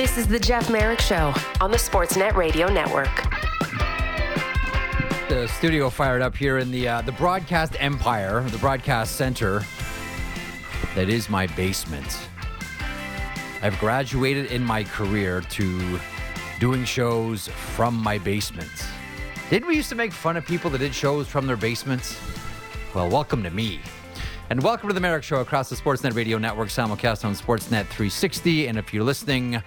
This is the Jeff Marek Show on the Sportsnet Radio Network. The studio fired up here in the uh, the broadcast empire, the broadcast center. That is my basement. I've graduated in my career to doing shows from my basement. Didn't we used to make fun of people that did shows from their basements? Well, welcome to me. And welcome to the Marek Show across the Sportsnet Radio Network, simulcast on Sportsnet 360. And if you're listening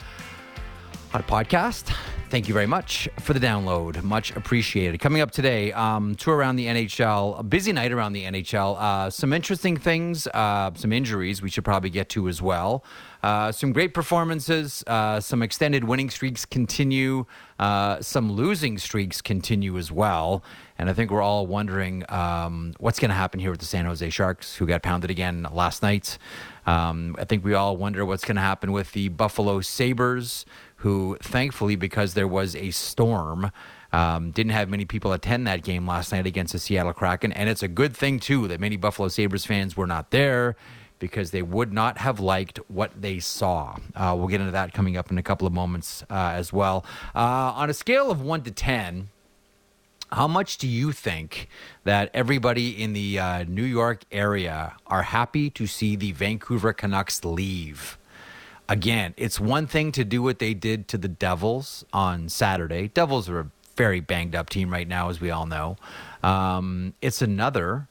on a podcast, thank you very much for the download. Much appreciated. Coming up today, um, tour around the NHL, a busy night around the NHL. Uh, some interesting things, uh, some injuries we should probably get to as well. Uh, some great performances, uh, some extended winning streaks continue, uh, some losing streaks continue as well. And I think we're all wondering um, what's going to happen here with the San Jose Sharks, who got pounded again last night. Um, I think we all wonder what's going to happen with the Buffalo Sabres, who thankfully, because there was a storm, um, didn't have many people attend that game last night against the Seattle Kraken. And it's a good thing, too, that many Buffalo Sabres fans were not there because they would not have liked what they saw. Uh, we'll get into that coming up in a couple of moments uh, as well. Uh, on a scale of 1 to 10, how much do you think that everybody in the uh, New York area are happy to see the Vancouver Canucks leave? Again, it's one thing to do what they did to the Devils on Saturday. Devils are a very banged up team right now, as we all know. Um, it's another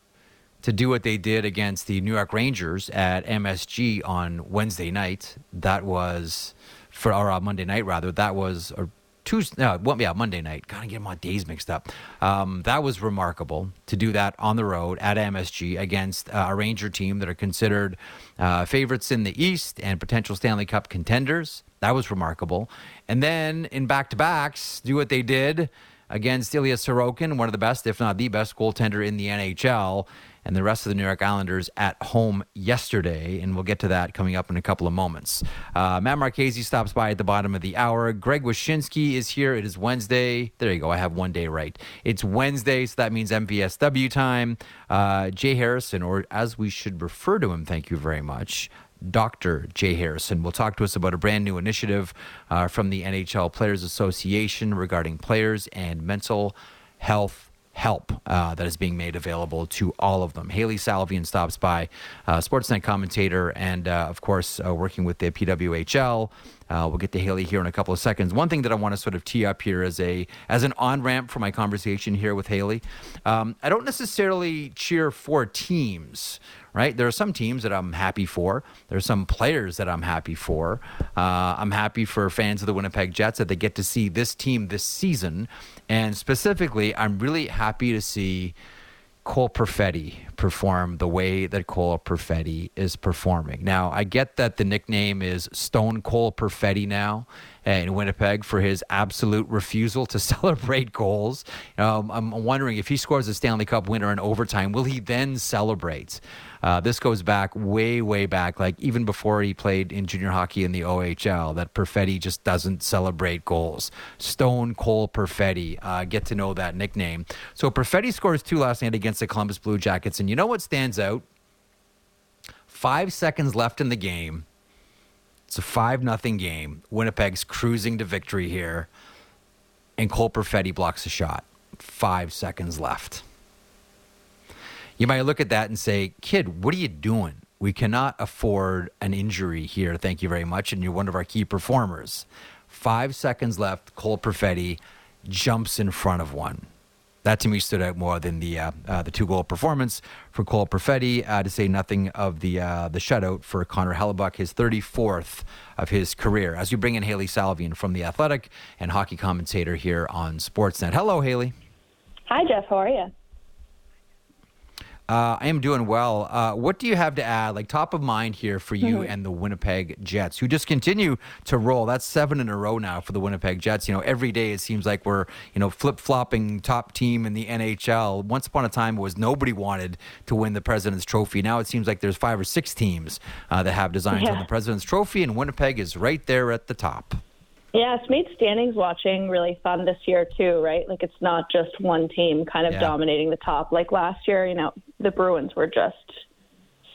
to do what they did against the New York Rangers at MSG on Wednesday night. That was for our uh, Monday night rather. That was or Tuesday, no, well, yeah, Monday night. Gotta get my days mixed up. Um, that was remarkable to do that on the road at MSG against uh, a Ranger team that are considered uh, favorites in the East and potential Stanley Cup contenders. That was remarkable. And then in back to backs, do what they did against Ilya Sorokin, one of the best, if not the best, goaltender in the NHL and the rest of the New York Islanders at home yesterday. And we'll get to that coming up in a couple of moments. Uh, Matt Marchese stops by at the bottom of the hour. Greg Wyshynski is here. It is Wednesday. There you go. I have one day right. It's Wednesday, so that means MVSW time. Uh, Jay Harrison, or as we should refer to him, thank you very much. Dr. Jay Harrison will talk to us about a brand new initiative uh, from the NHL Players Association regarding players and mental health help uh, that is being made available to all of them. Hailey Salvian stops by, uh, Sportsnet commentator, and uh, of course, uh, working with the PWHL. Uh, we'll get to Hailey here in a couple of seconds. One thing that I want to sort of tee up here as a as an on ramp for my conversation here with Hailey, Um, I don't necessarily cheer for teams right? There are some teams that I'm happy for. There are some players that I'm happy for. Uh, I'm happy for fans of the Winnipeg Jets that they get to see this team this season. And specifically, I'm really happy to see Cole Perfetti perform the way that Cole Perfetti is performing. Now, I get that the nickname is Stone Cole Perfetti now in Winnipeg for his absolute refusal to celebrate goals. Um, I'm wondering if he scores a Stanley Cup winner in overtime, will he then celebrate? Uh, this goes back way, way back, like even before he played in junior hockey in the OHL, that Perfetti just doesn't celebrate goals. Stone Cold Perfetti, uh, get to know that nickname. So Perfetti scores two last night against the Columbus Blue Jackets. And you know what stands out? Five seconds left in the game. It's a 5 nothing game. Winnipeg's cruising to victory here. And Cole Perfetti blocks a shot. Five seconds left. You might look at that and say, kid, what are you doing? We cannot afford an injury here. Thank you very much. And you're one of our key performers. Five seconds left. Cole Perfetti jumps in front of one. That to me stood out more than the uh, uh, the two goal performance for Cole Perfetti. Uh, to say nothing of the uh, the shutout for Connor Hellebuyck, his 34th of his career. As we bring in Hailey Salvian from the Athletic and hockey commentator here on Sportsnet. Hello, Hailey. Hi, Jeff. How are you? Uh, I am doing well. Uh, what do you have to add, like top of mind here for you mm-hmm. and the Winnipeg Jets, who just continue to roll? That's seven in a row now for the Winnipeg Jets. You know, every day it seems like we're you know flip flopping top team in the NHL. Once upon a time, it was nobody wanted to win the President's Trophy. Now it seems like there's five or six teams uh, that have designs yeah. on the President's Trophy, and Winnipeg is right there at the top. Yeah, it's made standings watching really fun this year too, right? Like it's not just one team kind of yeah. dominating the top. Like last year, you know, the Bruins were just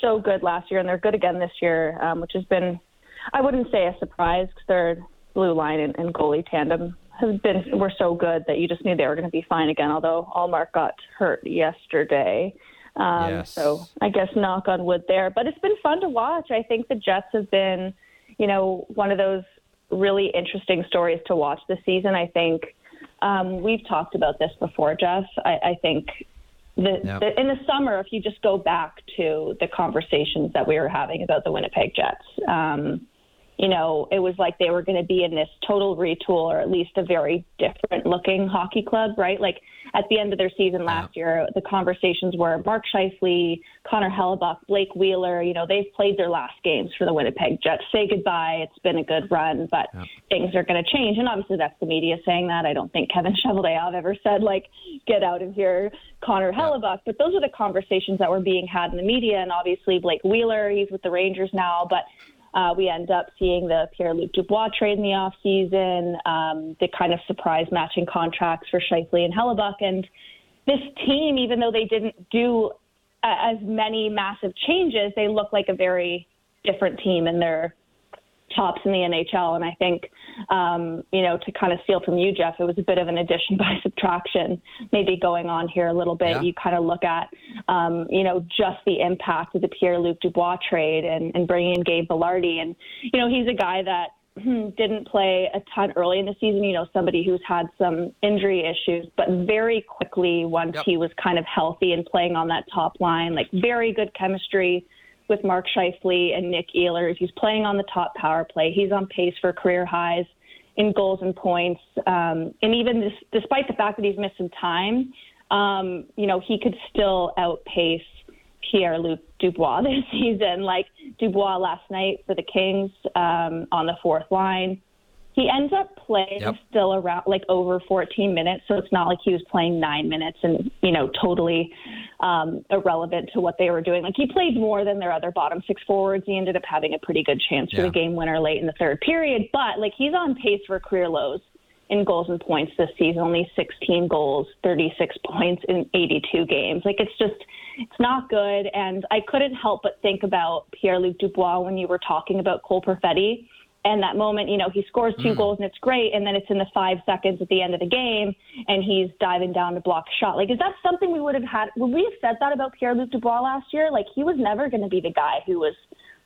so good last year, and they're good again this year, um, which has been, I wouldn't say a surprise because they're blue line and, and goalie tandem has been were so good that you just knew they were going to be fine again. Although Ullmark got hurt yesterday, um, yes. so I guess knock on wood there. But it's been fun to watch. I think the Jets have been, you know, one of those really interesting stories to watch this season. I think um, we've talked about this before, Jeff. I, I think the, yep. the, in the summer, if you just go back to the conversations that we were having about the Winnipeg Jets. Um, you know, it was like they were going to be in this total retool or at least a very different looking hockey club, right? Like at the end of their season last yeah. year, the conversations were Mark Scheifele, Connor Hellebuyck, Blake Wheeler, you know, they've played their last games for the Winnipeg Jets. Say goodbye. It's been a good run, but yeah. things are going to change. And obviously that's the media saying that. I don't think Kevin Cheveldayoff ever said, like, get out of here, Connor yeah. Hellebuyck. But those are the conversations that were being had in the media. And obviously Blake Wheeler, he's with the Rangers now, but uh, we end up seeing the Pierre Luc Dubois trade in the offseason, um, the kind of surprise matching contracts for Scheifele and Hellebuyck. And this team, even though they didn't do uh, as many massive changes, they look like a very different team in their tops in the NHL. And I think, um, you know, to kind of steal from you, Jeff, it was a bit of an addition by subtraction, maybe going on here a little bit. Yeah. You kind of look at, um, you know, just the impact of the Pierre Luc Dubois trade and, and bringing in Gabe Vilardi. And, you know, he's a guy that hmm, didn't play a ton early in the season, you know, somebody who's had some injury issues, but very quickly once yep. he was kind of healthy and playing on that top line, like very good chemistry with Mark Scheifele and Nick Ehlers. He's playing on the top power play. He's on pace for career highs in goals and points. Um, and even this, despite the fact that he's missed some time, um, you know, he could still outpace Pierre Luc Dubois this season. Like Dubois last night for the Kings um, on the fourth line he ends up playing yep. still around like over 14 minutes so it's not like he was playing nine minutes and you know totally um, irrelevant to what they were doing. Like he played more than their other bottom six forwards. He ended up having a pretty good chance for yeah. the game winner late in the third period but like he's on pace for career lows in goals and points this season. Only 16 goals 36 points in 82 games. Like it's just it's not good and i couldn't help but think about pierre-luc dubois when you were talking about cole perfetti and that moment, you know, he scores two mm. goals and it's great, and then it's in the five seconds at the end of the game, and he's diving down to block a shot. Like, is that something we would have had? Would we have said that about Pierre Luc Dubois last year? Like, he was never going to be the guy who was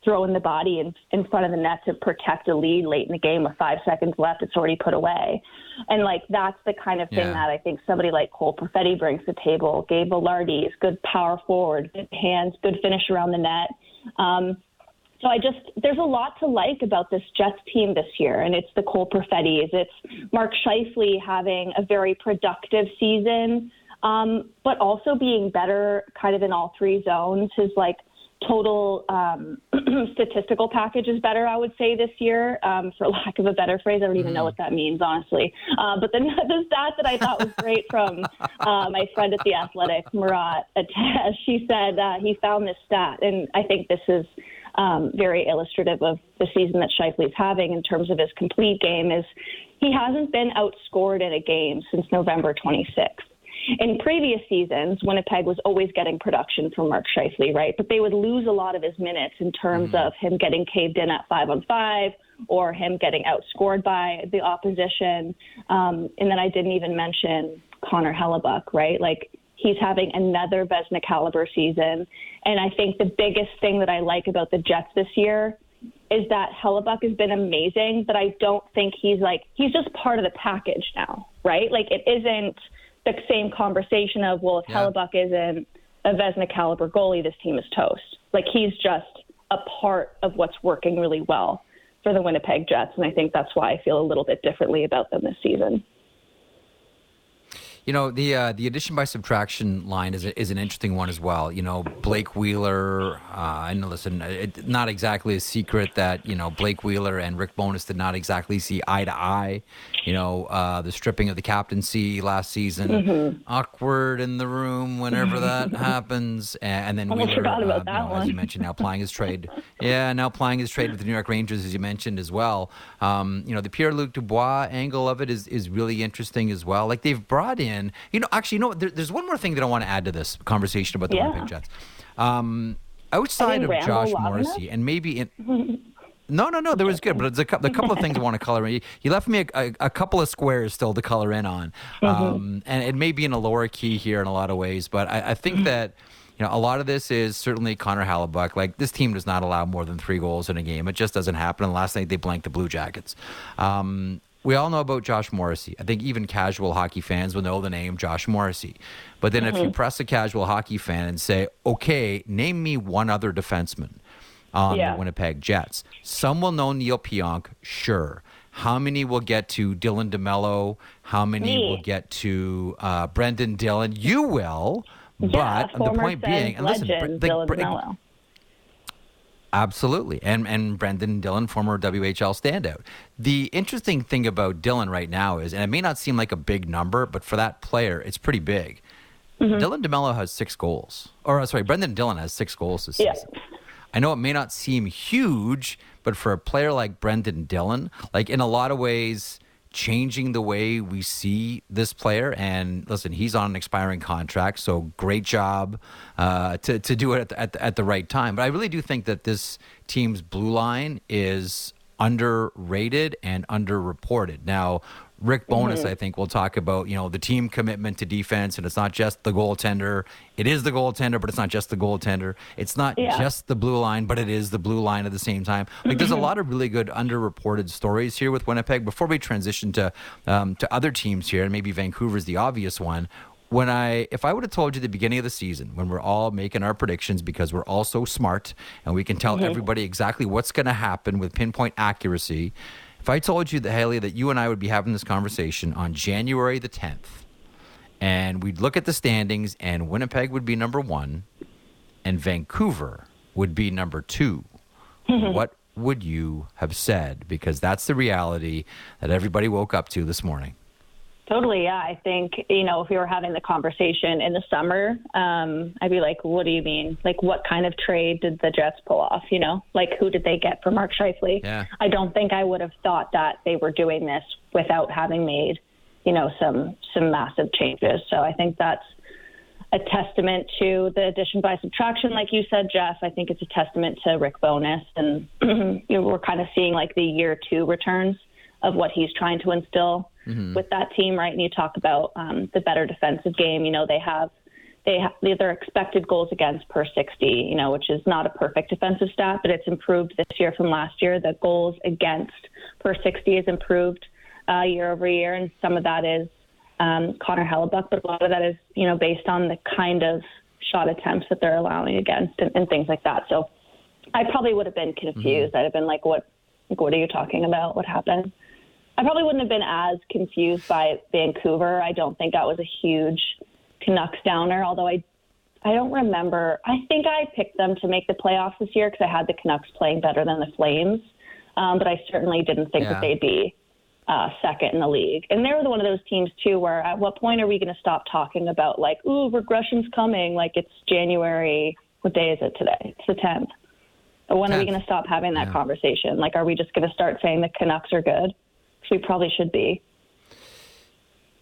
throwing the body in, in front of the net to protect a lead late in the game with five seconds left. It's already put away. And like that's the kind of thing yeah. that I think somebody like Cole Perfetti brings to the table. Gabe Vilardi is good power forward, good hands, good finish around the net. Um, so I just there's a lot to like about this Jets team this year, and it's the Cole Perfettis, it's Mark Scheifele having a very productive season, um, but also being better kind of in all three zones. His like total um, statistical package is better, I would say, this year, um, for lack of a better phrase. I don't even know mm-hmm. what that means, honestly. Uh, but the, the stat that I thought was great from uh, my friend at The Athletic, Murat Ates, she said uh, he found this stat, and I think this is um, very illustrative of the season that Scheifele's having in terms of his complete game is he hasn't been outscored in a game since November 26th. In previous seasons, Winnipeg was always getting production from Mark Scheifele, right? But they would lose a lot of his minutes in terms mm-hmm. of him getting caved in at five on five or him getting outscored by the opposition. Um, and then I didn't even mention Connor Hellebuyck, right? Like He's having another Vezina caliber season. And I think the biggest thing that I like about the Jets this year is that Hellebuyck has been amazing, but I don't think he's like, he's just part of the package now, right? Like it isn't the same conversation of, well, if yeah. Hellebuyck isn't a Vezina caliber goalie, this team is toast. Like he's just a part of what's working really well for the Winnipeg Jets. And I think that's why I feel a little bit differently about them this season. You know the uh, the addition by subtraction line is a, is an interesting one as well. You know Blake Wheeler. Uh, and listen, it, not exactly a secret that you know Blake Wheeler and Rick Bowness did not exactly see eye to eye. You know uh, the stripping of the captaincy last season, mm-hmm. awkward in the room whenever that happens. And, then Wheeler, forgot about uh, that you know, one. as you mentioned, now playing his trade. yeah, now playing his trade with the New York Rangers, as you mentioned as well. Um, you know the Pierre Luc Dubois angle of it is is really interesting as well. Like they've brought in in. You know, actually, you know, there, there's one more thing that I want to add to this conversation about the yeah. Winnipeg Jets. Um, outside of Josh Morrissey, and maybe in. No, no, no. There was good, but it's a, a couple of things I want to color in. You left me a, a, a, couple of squares still to color in on, mm-hmm. um, and it may be in a lower key here in a lot of ways. But I, I think mm-hmm. that you know a lot of this is certainly Connor Hellebuyck. Like this team does not allow more than three goals in a game. It just doesn't happen. And last night they blanked the Blue Jackets. Um, we all know about Josh Morrissey. I think even casual hockey fans will know the name Josh Morrissey. But then mm-hmm. if you mm-hmm. press a casual hockey fan and say, okay, name me one other defenseman on yeah. the Winnipeg Jets. Some will know Neal Pionk, sure. How many will get to Dylan DeMelo? How many Me. will get to uh, Brendan Dillon? You will, yeah, but the point being, and listen, legend, the, Dylan DeMelo. Absolutely. And and Brendan Dillon, former WHL standout. The interesting thing about Dillon right now is, and it may not seem like a big number, but for that player, it's pretty big. Mm-hmm. Dylan DeMelo has six goals. Or uh, sorry, Brendan Dillon has six goals this yeah. season. I know it may not seem huge, but for a player like Brendan Dillon, like in a lot of ways, changing the way we see this player. And listen, he's on an expiring contract, so great job uh, to to do it at the, at, the, at the right time. But I really do think that this team's blue line is underrated and underreported. Now, Rick Bowness, mm-hmm. I think, will talk about, you know, the team commitment to defense, and it's not just the goaltender. It is the goaltender, but it's not just the goaltender. It's not yeah. just the blue line, but it is the blue line at the same time. Like, there's a mm-hmm. lot of really good underreported stories here with Winnipeg. Before we transition to um, to other teams here, and maybe Vancouver's the obvious one. When I, if I would have told you the beginning of the season, when we're all making our predictions because we're all so smart and we can tell mm-hmm. everybody exactly what's going to happen with pinpoint accuracy, if I told you that Hailey that you and I would be having this conversation on January the 10th, and we'd look at the standings, and Winnipeg would be number one, and Vancouver would be number 2 what would you have said? Because that's the reality that everybody woke up to this morning. Totally, yeah. I think, you know, if we were having the conversation in the summer, um, I'd be like, what do you mean? Like, what kind of trade did the Jets pull off? You know, like, who did they get for Mark Scheifele? Yeah. I don't think I would have thought that they were doing this without having made, you know, some some massive changes. So I think that's a testament to the addition by subtraction, like you said, Jeff. I think it's a testament to Rick Bowness, and you know, we're kind of seeing like the year two returns of what he's trying to instill mm-hmm. with that team, right? And you talk about um, the better defensive game. You know, they have they have their expected goals against per 60, you know, which is not a perfect defensive stat, but it's improved this year from last year. The goals against per 60 is improved uh, year over year, and some of that is um, Connor Hellebuyck, but a lot of that is, you know, based on the kind of shot attempts that they're allowing against and, and things like that. So I probably would have been confused. Mm-hmm. I'd have been like, what, like, what are you talking about? What happened? I probably wouldn't have been as confused by Vancouver. I don't think that was a huge Canucks downer, although I I don't remember. I think I picked them to make the playoffs this year because I had the Canucks playing better than the Flames, um, but I certainly didn't think yeah. that they'd be uh, second in the league. And they were one of those teams too, where at what point are we going to stop talking about like, ooh, regression's coming? Like it's January. What day is it today? It's the tenth. When 10th. are we going to stop having that yeah. conversation? Like, are we just going to start saying the Canucks are good? We probably should be.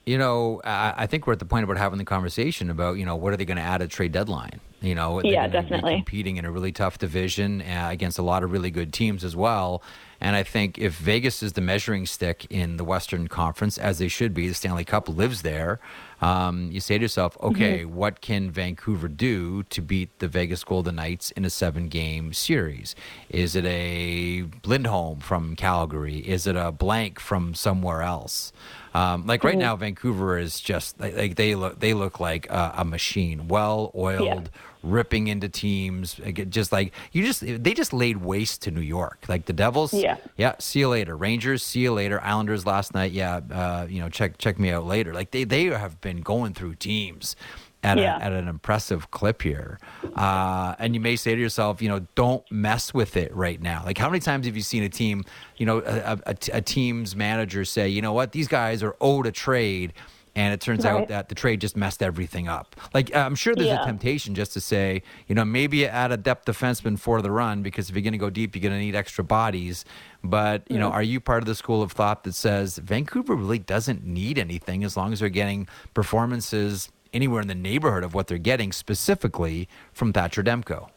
You know, I think we're at the point about having the conversation about, you know, what are they going to add at trade deadline? You know, yeah, definitely competing in a really tough division uh, against a lot of really good teams as well. And I think if Vegas is the measuring stick in the Western Conference, as they should be, the Stanley Cup lives there. Um, you say to yourself, okay, mm-hmm. what can Vancouver do to beat the Vegas Golden Knights in a seven game series? Is it a Lindholm from Calgary? Is it a blank from somewhere else? Um, like right mm-hmm. now, Vancouver is just like, like, they look they look like a, a machine, well oiled. Yeah ripping into teams. Just like you just they just laid waste to New York. Like the Devils. Yeah. Yeah. See you later. Rangers. See you later. Islanders last night. Yeah. Uh, you know, check check me out later. Like they they have been going through teams. At, yeah. a, at an impressive clip here. Uh, and you may say to yourself, you know, don't mess with it right now. Like, how many times have you seen a team, you know, a, a, a team's manager say, you know what, these guys are owed a trade and it turns right. out that the trade just messed everything up. Like I'm sure there's yeah. a temptation just to say, you know, maybe add a depth defenseman for the run because if you're going to go deep, you're going to need extra bodies. But you mm-hmm. know, are you part of the school of thought that says Vancouver really doesn't need anything as long as they're getting performances anywhere in the neighborhood of what they're getting specifically from Thatcher Demko?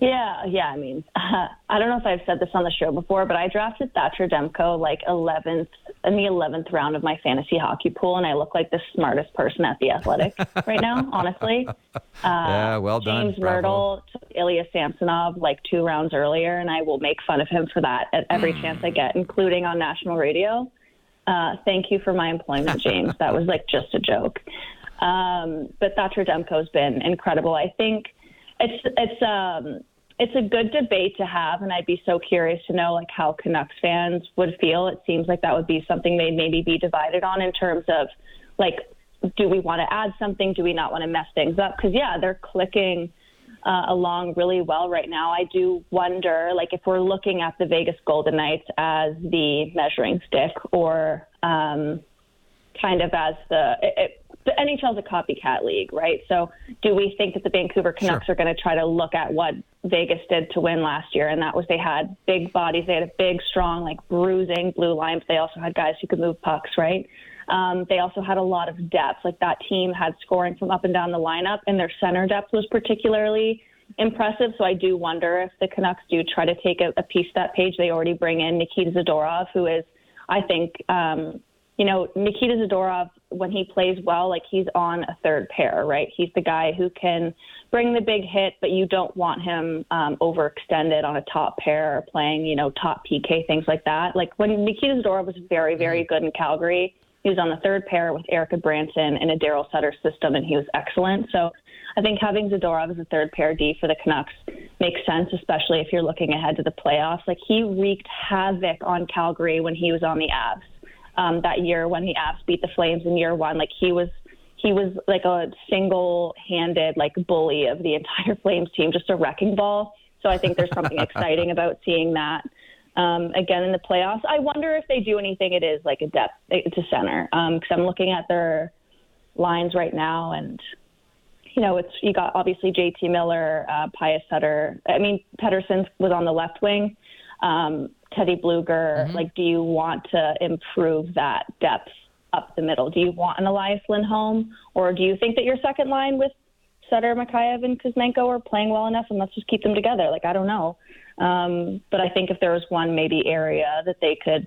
Yeah, yeah. I mean, uh, I don't know if I've said this on the show before, but I drafted Thatcher Demko like 11th in the 11th round of my fantasy hockey pool, and I look like the smartest person at the Athletic right now, honestly. Uh, yeah, well done. James Mirtle took Ilya Samsonov like two rounds earlier, and I will make fun of him for that at every hmm. chance I get, including on national radio. Uh, thank you for my employment, James. that was like just a joke. Um, but Thatcher Demko's been incredible. I think it's it's um it's a good debate to have, and I'd be so curious to know like how Canucks fans would feel. It seems like that would be something they'd maybe be divided on in terms of like, do we want to add something? Do we not want to mess things up? Because yeah, they're clicking uh, along really well right now. I do wonder, like, if we're looking at the Vegas Golden Knights as the measuring stick, or um, kind of as the it, the NHL is a copycat league, right? So, do we think that the Vancouver Canucks sure. are going to try to look at what Vegas did to win last year? And that was they had big bodies, they had a big, strong, like bruising blue line, but they also had guys who could move pucks, right? Um, they also had a lot of depth. Like that team had scoring from up and down the lineup, and their center depth was particularly impressive. So I do wonder if the Canucks do try to take a, a piece of that page. They already bring in Nikita Zadorov, who is, I think, um, you know, Nikita Zadorov, when he plays well, like he's on a third pair, right? He's the guy who can bring the big hit, but you don't want him um, overextended on a top pair or playing, you know, top PK, things like that. Like when Nikita Zadorov was very, very mm-hmm. good in Calgary, he was on the third pair with Erik Branson in a Daryl Sutter system, and he was excellent. So I think having Zadorov as a third pair D for the Canucks makes sense, especially if you're looking ahead to the playoffs. Like he wreaked havoc on Calgary when he was on the Avs um, that year when the Avs beat the Flames in year one. Like he was he was like a single-handed like bully of the entire Flames team, just a wrecking ball. So I think there's something exciting about seeing that um, again in the playoffs. I wonder if they do anything. It is like a depth to center because um, I'm looking at their lines right now, and you know it's you got obviously J.T. Miller, uh, Pius Sutter. I mean Pettersson was on the left wing. Um, Teddy Blueger? Mm-hmm. Like, do you want to improve that depth up the middle? Do you want an Elias Lindholm, or do you think that your second line with Sutter, Mikheyev, and Kuzmenko are playing well enough, and let's just keep them together? Like, I don't know. Um, but I think if there was one maybe area that they could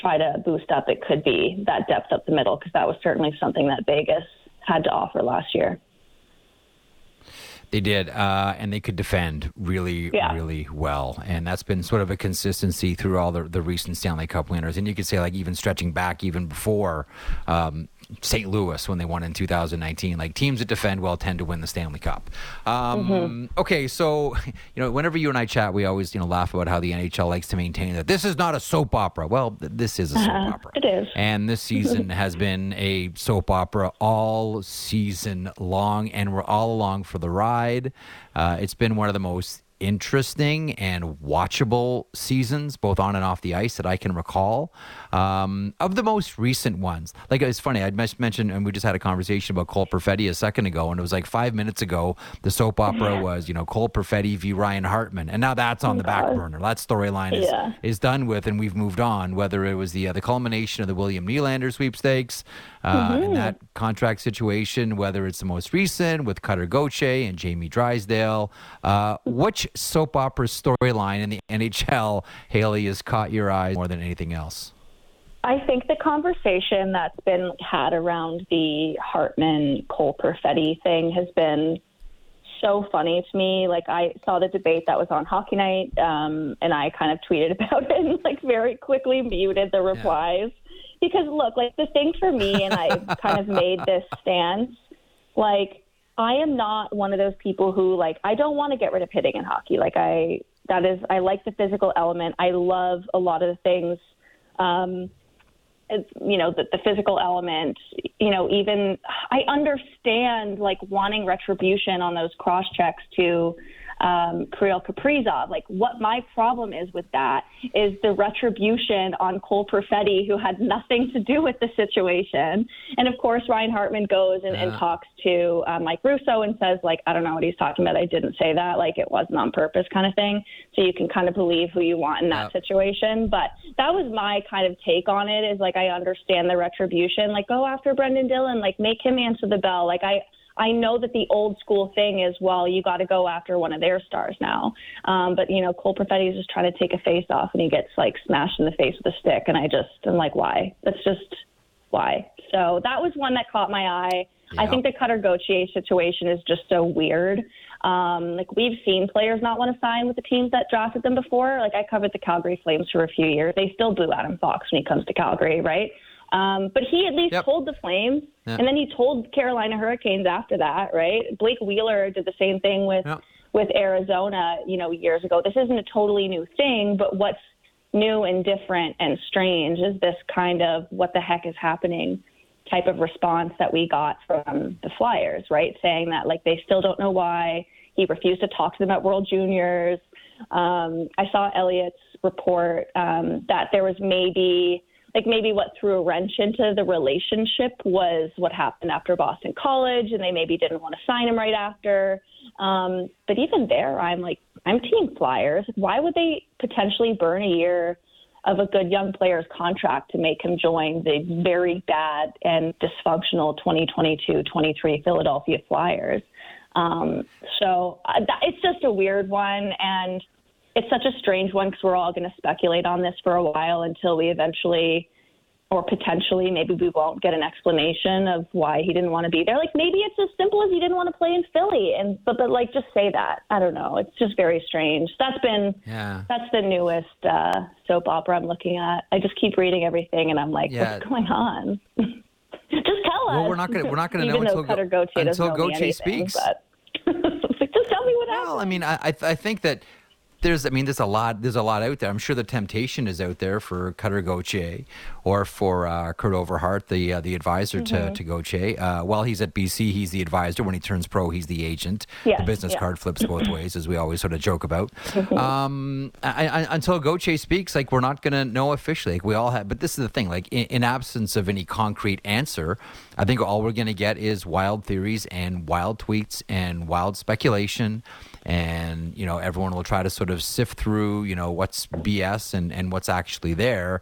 try to boost up, it could be that depth up the middle, because that was certainly something that Vegas had to offer last year. They did, uh, and they could defend really, yeah. really well, and that's been sort of a consistency through all the, the recent Stanley Cup winners. And you could say, like, even stretching back even before um, St. Louis when they won in 2019. Like teams that defend well tend to win the Stanley Cup. Um, mm-hmm. Okay, so you know, whenever you and I chat, we always you know laugh about how the NHL likes to maintain that this is not a soap opera. Well, this is a soap uh-huh. opera. It is, and this season has been a soap opera all season long, and we're all along for the ride. Uh, it's been one of the most interesting and watchable seasons, both on and off the ice, that I can recall. Um, of the most recent ones, like it's funny, I mentioned, and we just had a conversation about Cole Perfetti a second ago, and it was like five minutes ago, the soap opera was, you know, Cole Perfetti v. Ryan Hartman, and now that's on oh, the back God. burner. That storyline is yeah. is done with, and we've moved on. Whether it was the uh, the culmination of the William Nylander sweepstakes uh, mm-hmm. and that contract situation, whether it's the most recent with Cutter Gauthier and Jamie Drysdale, uh, which soap opera storyline in the NHL, Hailey, has caught your eye more than anything else? I think the conversation that's been had around the Hartman Cole Perfetti thing has been so funny to me. Like I saw the debate that was on Hockey Night, um, and I kind of tweeted about it and like very quickly muted the replies yeah. Because look, like the thing for me, and I kind of made this stance, like I am not one of those people who like I don't want to get rid of hitting in hockey. Like I that is I like the physical element. I love a lot of the things um you know the, the physical element you know even i understand like wanting retribution on those cross checks to um, Kirill Kaprizov. Like, what my problem is with that is the retribution on Cole Perfetti, who had nothing to do with the situation. And of course, Ryan Hartman goes and, yeah. and talks to uh, Mike Russo and says, like, I don't know what he's talking about. I didn't say that. Like, it wasn't on purpose, kind of thing. So you can kind of believe who you want in that yeah. situation. But that was my kind of take on it. Is like, I understand the retribution. Like, go after Brendan Dillon. Like, make him answer the bell. Like, I I know that the old school thing is, well, you got to go after one of their stars now. Um, but you know, Cole Perfetti is just trying to take a face off, and he gets like smashed in the face with a stick, and I just I'm like, why? That's just why. So that was one that caught my eye. Yeah. I think the Cutter Gauthier situation is just so weird. Um, like we've seen players not want to sign with the teams that drafted them before. Like I covered the Calgary Flames for a few years. They still boo Adam Fox when he comes to Calgary, right? Um, but he at least yep. told the Flames, and then he told Carolina Hurricanes after that, right? Blake Wheeler did the same thing with yep. with Arizona, you know, years ago. This isn't a totally new thing, but what's new and different and strange is this kind of what the heck is happening type of response that we got from the Flyers, right? Saying that like they still don't know why he refused to talk to them at World Juniors. Um, I saw Elliot's report um, that there was maybe like maybe what threw a wrench into the relationship was what happened after Boston College, and they maybe didn't want to sign him right after. Um, but even there, I'm like, I'm team Flyers. Why would they potentially burn a year of a good young player's contract to make him join the very bad and dysfunctional 2022-23 Philadelphia Flyers. Um, so uh, that, it's just a weird one, and it's such a strange one because we're all going to speculate on this for a while until we eventually or potentially maybe we won't get an explanation of why he didn't want to be there. Like maybe it's as simple as he didn't want to play in Philly, and but but like just say that. I don't know. It's just very strange. That's been yeah. That's the newest uh, soap opera I'm looking at. I just keep reading everything, and I'm like, yeah. what's going on? just tell us. Well, we're not gonna we're not gonna know until Cutter Gauthier until Gauthier speaks. But just tell me what happened. Well, I mean, I I think that there's I mean there's a lot there's a lot out there. I'm sure the temptation is out there for Cutter Gauthier or for uh, Kurt Overhardt, the uh, the advisor mm-hmm. to to Gauthier. Uh, while he's at BC, he's the advisor. When he turns pro, he's the agent. Yes, the business yeah. card flips both ways, as we always sort of joke about. um, I, I, until Gauthier speaks, like we're not going to know officially. Like we all have, but this is the thing. Like in, in absence of any concrete answer, I think all we're going to get is wild theories and wild tweets and wild speculation and you know everyone will try to sort of sift through you know what's BS and and what's actually there.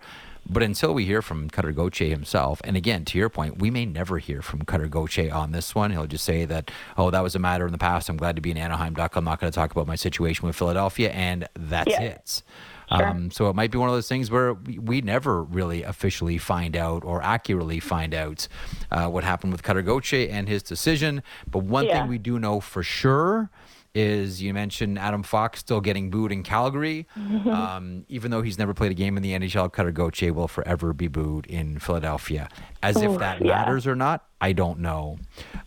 But until we hear from Cutter Gauthier himself, and again, to your point, we may never hear from Cutter Gauthier on this one. He'll just say that, oh, that was a matter in the past. I'm glad to be in Anaheim. Duck. I'm not going to talk about my situation with Philadelphia, and that's yeah. it. Sure. Um, so it might be one of those things where we, we, never really officially find out or accurately find out uh, what happened with Cutter Gauthier and his decision. But one yeah. thing we do know for sure is you mentioned Adam Fox still getting booed in Calgary. Um, even though he's never played a game in the NHL, Cutter Gauthier will forever be booed in Philadelphia. As Ooh, if that yeah. matters or not, I don't know.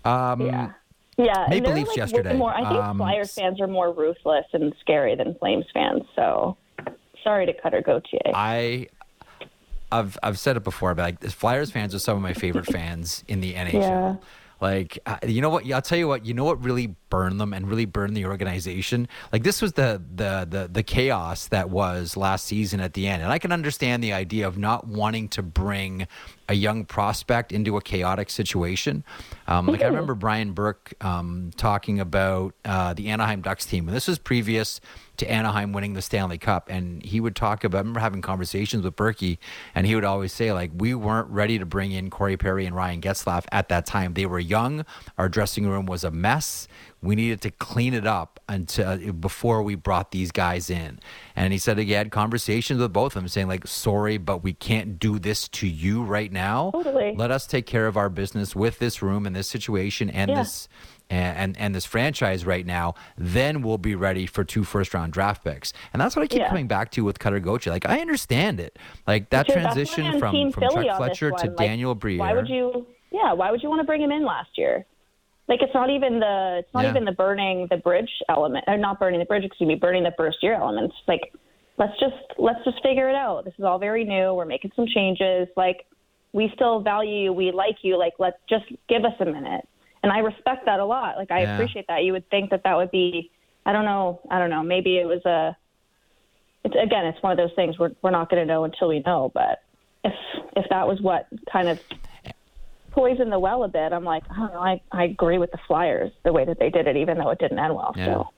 Um, yeah. Yeah, Maple Leafs like yesterday. More, I think um, Flyers fans are more ruthless and scary than Flames fans. So sorry to Cutter Gauthier. I I've I've said it before, but like Flyers fans are some of my favorite fans in the NHL. Yeah. Like, you know what? I'll tell you what. You know what really burned them and really burned the organization. Like this was the the the the chaos that was last season at the end, and I can understand the idea of not wanting to bring a young prospect into a chaotic situation. Um, like I mm-hmm. remember Brian Burke um, talking about uh, the Anaheim Ducks team, and this was previous to Anaheim winning the Stanley Cup. And he would talk about, I remember having conversations with Burkie, and he would always say, like, we weren't ready to bring in Corey Perry and Ryan Getzlaf at that time. They were young. Our dressing room was a mess. We needed to clean it up until before we brought these guys in. And he said he had conversations with both of them saying, like, sorry, but we can't do this to you right now. Totally. Let us take care of our business with this room and this situation and yeah. this and, and, and this franchise right now, then we'll be ready for two first round draft picks. And that's what I keep yeah. coming back to with Cutter Gauthier. Like I understand it, like that sure, transition from from Chuck Fletcher to like, Daniel Briere. Why would you? Yeah, why would you want to bring him in last year? Like it's not even the it's not yeah. even the burning the bridge element or not burning the bridge, excuse me, burning the first year elements. Like let's just let's just figure it out. This is all very new. We're making some changes. Like we still value you, we like you. Like let's just give us a minute and I respect that a lot. Like I yeah. appreciate that. You would think that that would be, I don't know, I don't know. Maybe it was a. It's again, it's one of those things we're we're not going to know until we know. But if if that was what kind of poisoned the well a bit, I'm like, I don't know. I I agree with the Flyers the way that they did it, even though it didn't end well. Yeah. So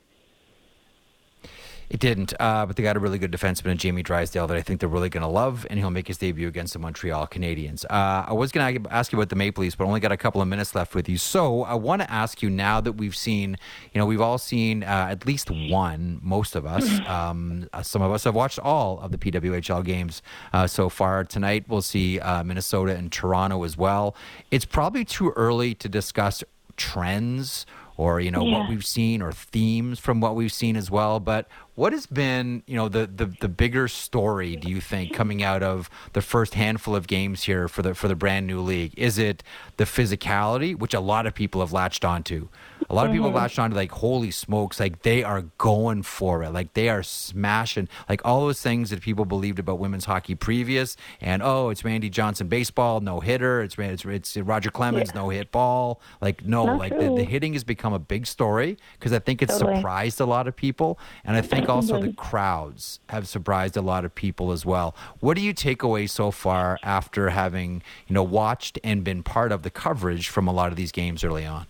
It didn't, uh, but they got a really good defenseman in Jamie Drysdale that I think they're really going to love, and he'll make his debut against the Montreal Canadiens. Uh, I was going to ask you about the Maple Leafs, but only got a couple of minutes left with you. So I want to ask you now that we've seen, you know, we've all seen uh, at least one, most of us. Um, uh, some of us have watched all of the PWHL games uh, so far. Tonight we'll see uh, Minnesota and Toronto as well. It's probably too early to discuss trends or you know yeah. what we've seen or themes from what we've seen as well but what has been, you know, the, the the bigger story? Do you think coming out of the first handful of games here for the for the brand new league? Is it the physicality, which a lot of people have latched onto? A lot of people have mm-hmm. latched onto like, holy smokes, like they are going for it, like they are smashing, like all those things that people believed about women's hockey previous, and oh, it's Randy Johnson baseball, no hitter, it's it's, it's Roger Clemens, yeah. no hit ball, like no, Not like the, the, hitting has become a big story because I think it's totally. surprised a lot of people, and I think think also the crowds have surprised a lot of people as well. What do you take away so far after having, you know, watched and been part of the coverage from a lot of these games early on?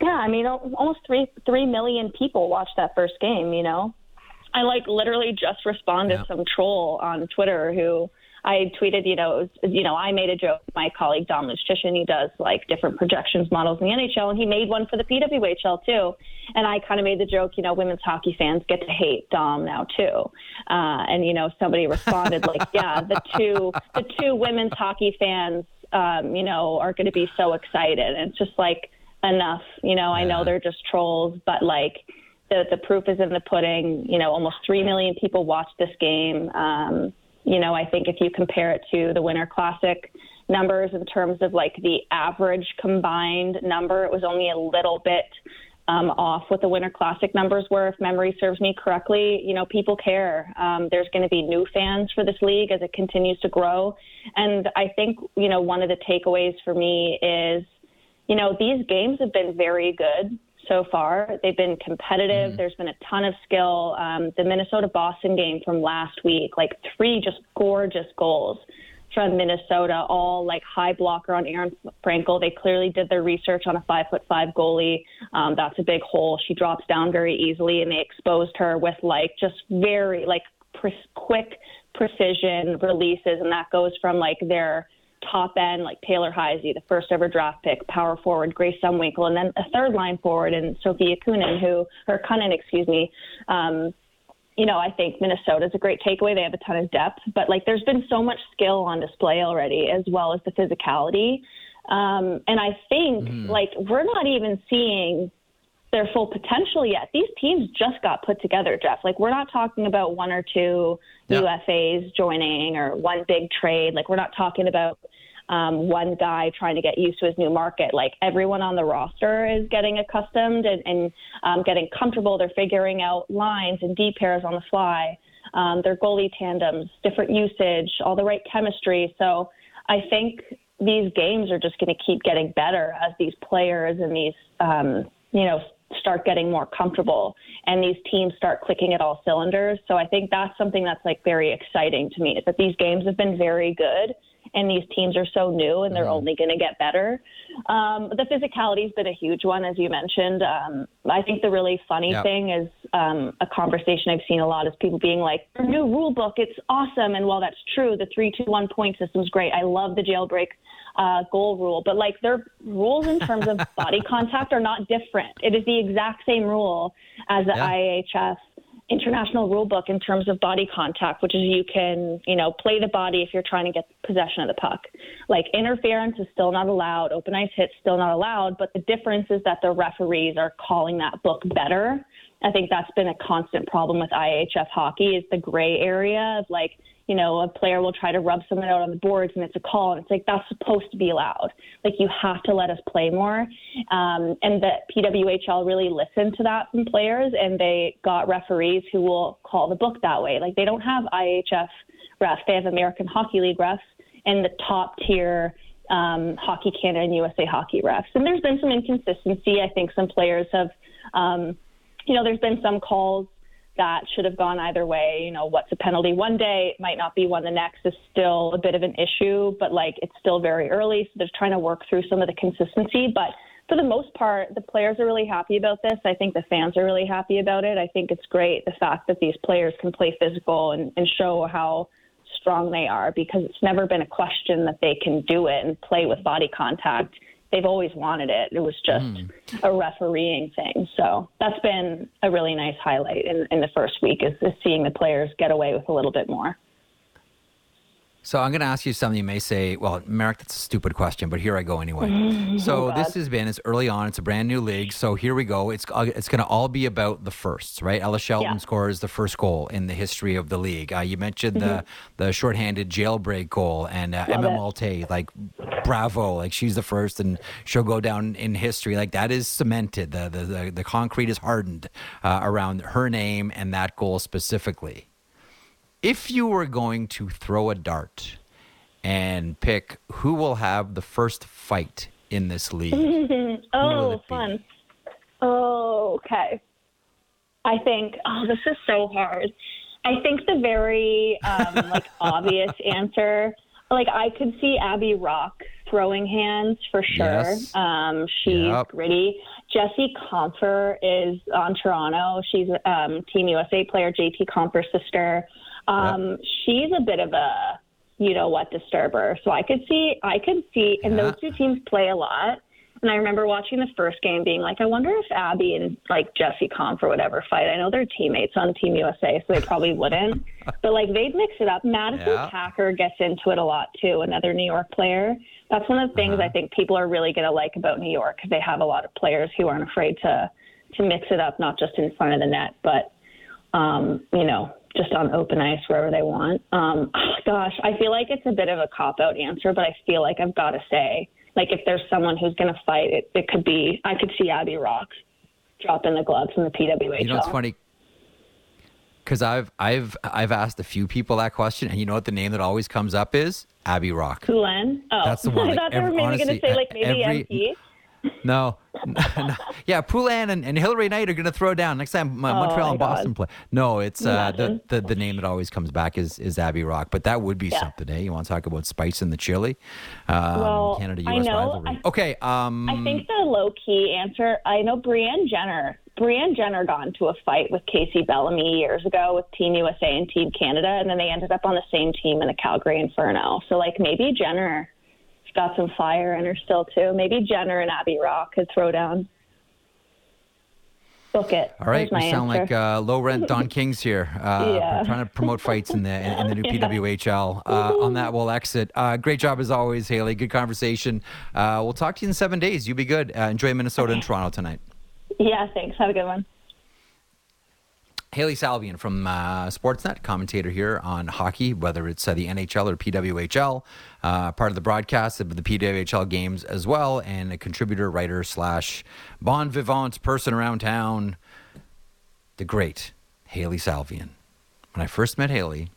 Yeah, I mean, almost three three million people watched that first game. You know, I like literally just responded yeah. some troll on Twitter who I tweeted, you know, it was, you know, I made a joke. My colleague Dom Luszczyszyn, he does like different projections models in the NHL, and he made one for the PWHL too. And I kind of made the joke, you know, women's hockey fans get to hate Dom now too. Uh, and you know, somebody responded like, yeah, the two the two women's hockey fans, um, you know, are going to be so excited. And it's just like enough, you know. I know they're just trolls, but like. The, the proof is in the pudding. You know, almost three million people watched this game. Um, you know, I think if you compare it to the Winter Classic numbers in terms of like the average combined number, it was only a little bit um, off what the Winter Classic numbers were, if memory serves me correctly. You know, people care. Um, there's going to be new fans for this league as it continues to grow. And I think, you know, one of the takeaways for me is, you know, these games have been very good so far. They've been competitive. Mm-hmm. There's been a ton of skill. Um, the Minnesota Boston game from last week, like three just gorgeous goals from Minnesota, all like high blocker on Aerin Frankel. They clearly did their research on a five foot five goalie. Um, that's a big hole. She drops down very easily, and they exposed her with like just very like pre- quick precision releases, and that goes from like their top end like Taylor Heise, the first ever draft pick, power forward Grace Zumwinkle, and then a third line forward and Sophia Kunin, who or Kunin, excuse me. Um, you know, I think Minnesota's a great takeaway. They have a ton of depth, but like there's been so much skill on display already, as well as the physicality. Um, and I think mm. like we're not even seeing their full potential yet. These teams just got put together, Jeff. Like we're not talking about one or two yeah. UFAs joining or one big trade. Like we're not talking about um, one guy trying to get used to his new market. Like everyone on the roster is getting accustomed and, and um, getting comfortable. They're figuring out lines and D pairs on the fly. Um, their goalie tandems, different usage, all the right chemistry. So I think these games are just going to keep getting better as these players and these um, you know start getting more comfortable and these teams start clicking at all cylinders. So I think that's something that's like very exciting to me is that these games have been very good and these teams are so new and they're mm-hmm. only going to get better. Um, the physicality has been a huge one, as you mentioned. Um, I think the really funny yep. thing is um, a conversation I've seen a lot is people being like, "Our new rule book, it's awesome." And while that's true, the three-two-one point system is great. I love the jailbreak uh, goal rule, but like their rules in terms of body contact are not different. It is the exact same rule as the yeah. IIHF international rule book in terms of body contact, which is you can, you know, play the body if you're trying to get possession of the puck. Like interference is still not allowed, open ice hits still not allowed, but the difference is that the referees are calling that book better. I think that's been a constant problem with IIHF hockey is the gray area of like you know, a player will try to rub someone out on the boards and it's a call and it's like that's supposed to be allowed. Like you have to let us play more. Um, and the PWHL really listened to that from players and they got referees who will call the book that way. Like they don't have IIHF refs, they have American Hockey League refs and the top tier um, Hockey Canada and USA Hockey refs. And there's been some inconsistency. I think some players have, um, you know, there's been some calls that should have gone either way. You know, what's a penalty one day might not be one the next is still a bit of an issue, but like it's still very early. So they're trying to work through some of the consistency. But for the most part, the players are really happy about this. I think the fans are really happy about it. I think it's great the fact that these players can play physical and, and show how strong they are because it's never been a question that they can do it and play with body contact. They've always wanted it. It was just mm. a refereeing thing. So that's been a really nice highlight in, in the first week is, is seeing the players get away with a little bit more. So I'm going to ask you something you may say, well, Marek, that's a stupid question, but here I go anyway. so oh, this has been, it's early on, it's a brand new league. So here we go. It's uh, it's going to all be about the firsts, right? Ella Shelton yeah. scores the first goal in the history of the league. Uh, you mentioned mm-hmm. the the shorthanded jailbreak goal and uh, Emma Maltais, like bravo, like she's the first and she'll go down in history. Like that is cemented. The the the, the concrete is hardened uh, around her name and that goal specifically if you were going to throw a dart and pick who will have the first fight in this league, oh, fun. Oh, okay. I think. Oh, this is so hard. I think the very um, like obvious answer, like I could see Abby Roque throwing hands for sure. Yes. Um, she's yep. gritty. Jessie Compher is on Toronto. She's um, Team USA player, JT Compher's sister. Um, yep. She's a bit of a, you know what, disturber. So I could see, I could see, and yeah. those two teams play a lot. And I remember watching the first game being like, I wonder if Abby and like Jessie Compher would whatever fight. I know they're teammates on Team USA, so they probably wouldn't. but like they'd mix it up. Madison yeah. Packer gets into it a lot too, another New York player. That's one of the things uh-huh. I think people are really going to like about New York because they have a lot of players who aren't afraid to to mix it up, not just in front of the net, but um, you know, just on open ice wherever they want. Um, oh, gosh, I feel like it's a bit of a cop out answer, but I feel like I've got to say, like, if there's someone who's going to fight, it, it could be, I could see Abby Roque dropping the gloves in the PWHL. You know, it's funny because I've I've I've asked a few people that question, and you know what the name that always comes up is Abby Roque. Poulin. Oh, that's the one. I thought they were maybe going to say like maybe every, MP. No, no, yeah, Poulin and, and Hilary Knight are going to throw down next time oh, Montreal and Boston God. play. No, it's uh, the, the the name that always comes back is is Abby Roque, but that would be yeah. something. Eh? You want to talk about spice in the chili? Um, well, Canada U.S. rivalry. I, okay, um, I think the low key answer. I know Brianne Jenner. Brianne Jenner got into a fight with Kacey Bellamy years ago with Team USA and Team Canada, and then they ended up on the same team in the Calgary Inferno. So like maybe Jenner got some fire in her still too. Maybe Jenner and Abby Roque could throw down. Book it. All right, we sound like uh, low rent Don Kings here. Uh, yeah. trying to promote fights in the in, in the new yeah. PWHL. Uh, on that, we'll exit. Uh, great job as always, Hailey. Good conversation. Uh, we'll talk to you in seven days. You be good. Uh, enjoy Minnesota and Toronto tonight. Yeah, thanks. Have a good one. Hailey Salvian from uh, Sportsnet, commentator here on hockey, whether it's uh, the NHL or PWHL, uh, part of the broadcast of the PWHL games as well, and a contributor, writer, slash bon vivant person around town, the great Hailey Salvian. When I first met Hailey,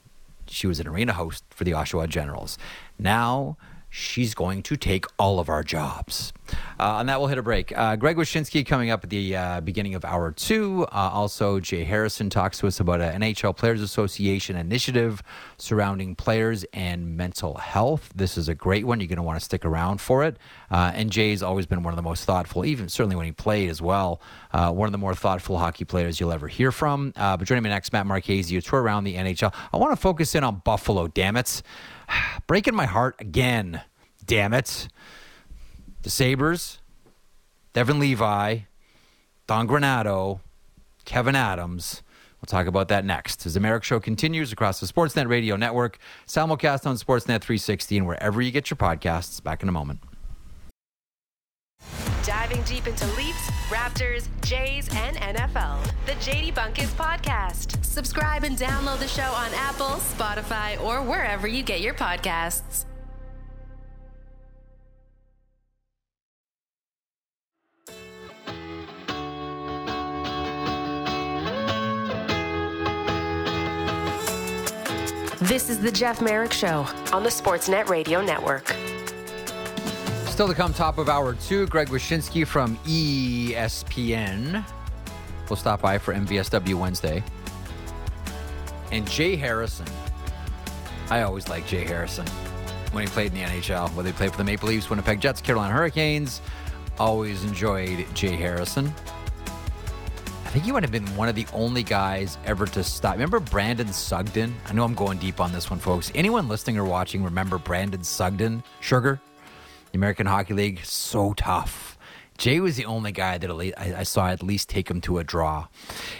she was an arena host for the Oshawa Generals. Now she's going to take all of our jobs. Uh, and that will hit a break. Uh, Greg Wyshynski coming up at the uh, beginning of hour two. Uh, also, Jay Harrison talks to us about an NHL Players Association initiative surrounding players and mental health. This is a great one. You're going to want to stick around for it. Uh, and Jay's always been one of the most thoughtful, even certainly when he played as well, uh, one of the more thoughtful hockey players you'll ever hear from. but joining me next, Matt Marchese, a tour around the NHL. I want to focus in on Buffalo, damn it. breaking my heart again. Damn it. The Sabres, Devon Levi, Don Granato, Kevin Adams. We'll talk about that next as the Marek Show continues across the Sportsnet Radio Network, simulcast on Sportsnet 360, and wherever you get your podcasts. Back in a moment. Diving deep into Leafs, Raptors, Jays, and NFL. The JD Bunkis Podcast. Subscribe and download the show on Apple, Spotify, or wherever you get your podcasts. This is the Jeff Marek Show on the Sportsnet Radio Network. Still to come, top of hour two, Greg Wyshynski from ESPN will stop by for MVSW Wednesday. And Jay Harrison. I always like Jay Harrison when he played in the NHL, whether he played for the Maple Leafs, Winnipeg Jets, Carolina Hurricanes, always enjoyed Jay Harrison. I think he would have been one of the only guys ever to stop. Remember Brandon Sugden? I know I'm going deep on this one, folks. Anyone listening or watching remember Brandon Sugden? Sugar? The American Hockey League, so tough Jay was the only guy that I, saw at least take him to a draw.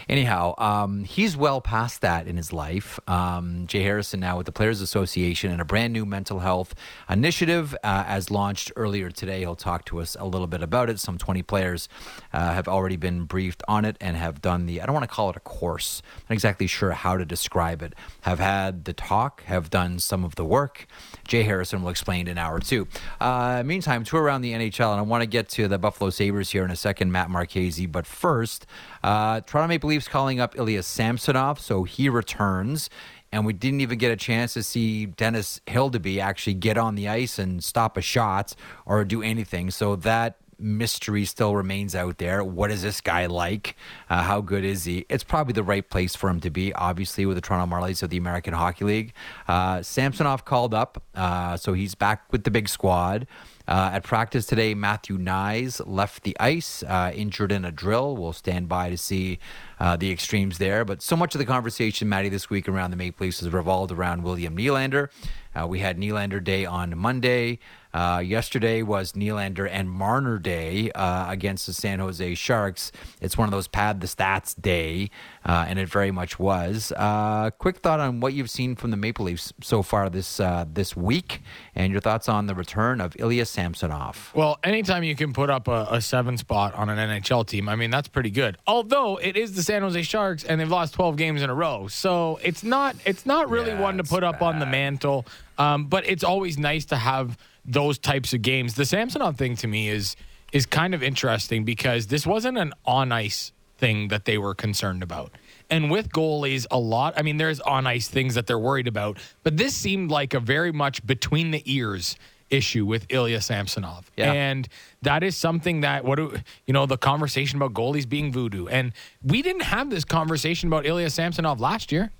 Anyhow, um, he's well past that in his life. Um, Jay Harrison now with the Players Association and a brand new mental health initiative uh, as launched earlier today. He'll talk to us a little bit about it. Some 20 players uh, have already been briefed on it and have done the, I don't want to call it a course, I'm not exactly sure how to describe it, have had the talk, have done some of the work. Jay Harrison will explain in hour two. Uh, meantime, tour around the NHL, and I want to get to the Buffalo Sabres here in a second, Matt Marchese. But first, uh, Toronto Maple Leafs calling up Ilya Samsonov, so he returns. And we didn't even get a chance to see Dennis Hildeby actually get on the ice and stop a shot or do anything. So that mystery still remains out there. What is this guy like? Uh, how good is he? It's probably the right place for him to be, obviously, with the Toronto Marlies of the American Hockey League. Uh, Samsonov called up, uh, so he's back with the big squad. Uh, at practice today, Matthew Knies left the ice, uh, injured in a drill. We'll stand by to see uh, the extremes there. But so much of the conversation, Maddie, this week around the Maple Leafs has revolved around William Nylander. Uh, we had Nylander Day on Monday. Uh, yesterday was Nylander and Marner Day uh, against the San Jose Sharks. It's one of those pad the stats day, uh, and it very much was. Uh, quick thought on what you've seen from the Maple Leafs so far this uh, this week, and your thoughts on the return of Ilya Samsonov. Well, anytime you can put up a, a seven spot on an NHL team, I mean that's pretty good. Although it is the San Jose Sharks, and they've lost twelve games in a row, so it's not it's not really yeah, one to put bad. up on the mantle. Um, but it's always nice to have those types of games. The Samsonov thing to me is is kind of interesting because this wasn't an on ice thing that they were concerned about. And with goalies, a lot, I mean, there's on ice things that they're worried about, but this seemed like a very much between the ears issue with Ilya Samsonov. Yeah. And that is something that what do, you know the conversation about goalies being voodoo. And we didn't have this conversation about Ilya Samsonov last year.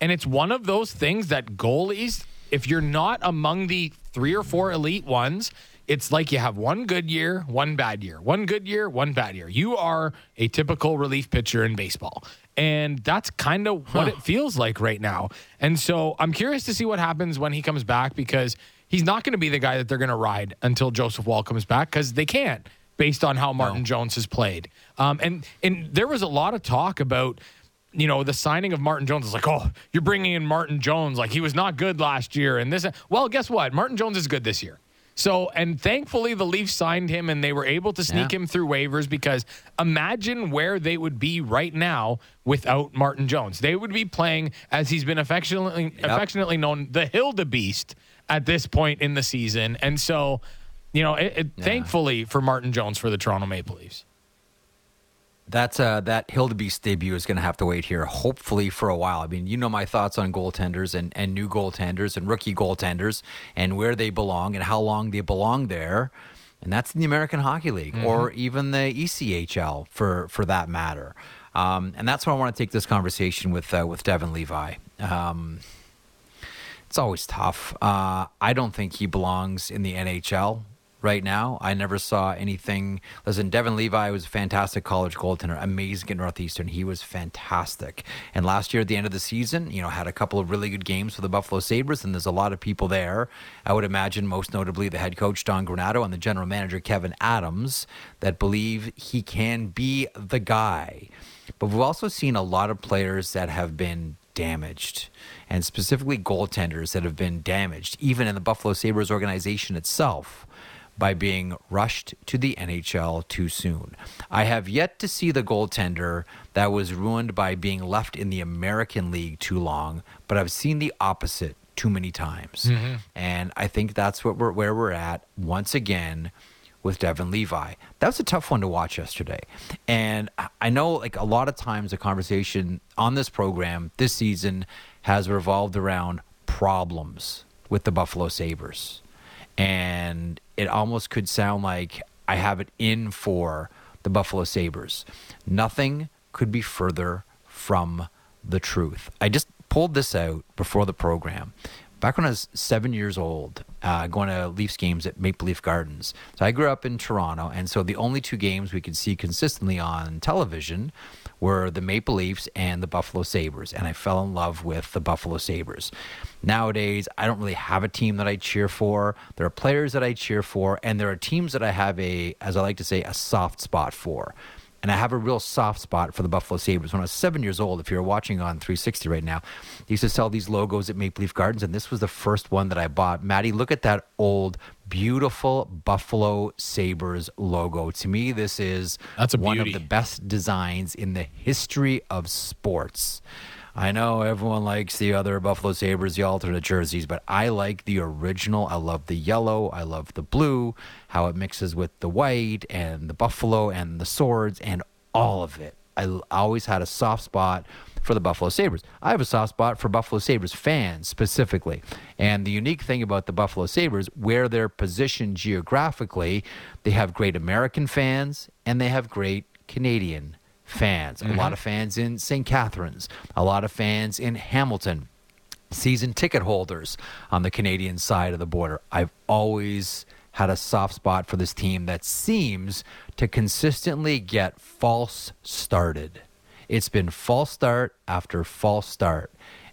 And it's one of those things that goalies if you're not among the three or four elite ones, it's like you have one good year, one bad year, one good year, one bad year. You are a typical relief pitcher in baseball. And that's kind of huh. what it feels like right now. And so I'm curious to see what happens when he comes back because he's not going to be the guy that they're going to ride until Joseph Woll comes back because they can't based on how Martin no. Jones has played. Um, and and there was a lot of talk about you know, the signing of Martin Jones is like, oh, you're bringing in Martin Jones. Like he was not good last year. And this, well, guess what? Martin Jones is good this year. So, and thankfully the Leafs signed him and they were able to sneak yeah. him through waivers because imagine where they would be right now without Martin Jones. They would be playing, as he's been affectionately, yep. affectionately known, the Hildebeest at this point in the season. And so, you know, it, it, yeah. thankfully for Martin Jones for the Toronto Maple Leafs. That's uh, that Hildebeest debut is going to have to wait here, hopefully for a while. I mean, you know my thoughts on goaltenders and, and new goaltenders and rookie goaltenders and where they belong and how long they belong there, and that's in the American Hockey League mm-hmm. or even the ECHL for for that matter. Um, and that's why I want to take this conversation with uh, with Devon Levi. Um, it's always tough. Uh, I don't think he belongs in the NHL right now. I never saw anything. Listen, Devon Levi was a fantastic college goaltender, amazing at Northeastern. He was fantastic. And last year at the end of the season, you know, had a couple of really good games for the Buffalo Sabres, and there's a lot of people there. I would imagine, most notably, the head coach Don Granato and the general manager Kevin Adams, that believe he can be the guy. But we've also seen a lot of players that have been damaged, and specifically goaltenders that have been damaged, even in the Buffalo Sabres organization itself by being rushed to the NHL too soon. I have yet to see the goaltender that was ruined by being left in the American League too long, but I've seen the opposite too many times. Mm-hmm. And I think that's what we're, where we're at once again with Devon Levi. That was a tough one to watch yesterday. And I know like a lot of times the conversation on this program this season has revolved around problems with the Buffalo Sabres and it almost could sound like I have it in for the Buffalo Sabres. Nothing could be further from the truth. I just pulled this out before the program. Back when I was seven years old, uh, going to Leafs games at Maple Leaf Gardens. So I grew up in Toronto, and so the only two games we could see consistently on television were the Maple Leafs and the Buffalo Sabres, and I fell in love with the Buffalo Sabres. Nowadays, I don't really have a team that I cheer for. There are players that I cheer for, and there are teams that I have a, as I like to say, a soft spot for and I have a real soft spot for the Buffalo Sabres. When I was seven years old, if you're watching on 360 right now, they used to sell these logos at Maple Leaf Gardens, and this was the first one that I bought. Maddie, look at that old, beautiful Buffalo Sabres logo. To me, this is That's one beauty. of the best designs in the history of sports. I know everyone likes the other Buffalo Sabres, the alternate jerseys, but I like the original. I love the yellow. I love the blue, how it mixes with the white and the buffalo and the swords and all of it. I always had a soft spot for the Buffalo Sabres. I have a soft spot for Buffalo Sabres fans specifically. And the unique thing about the Buffalo Sabres, where they're positioned geographically, they have great American fans and they have great Canadian fans, mm-hmm. a lot of fans in St. Catharines, a lot of fans in Hamilton, season ticket holders on the Canadian side of the border. I've always had a soft spot for this team that seems to consistently get false started. It's been false start after false start.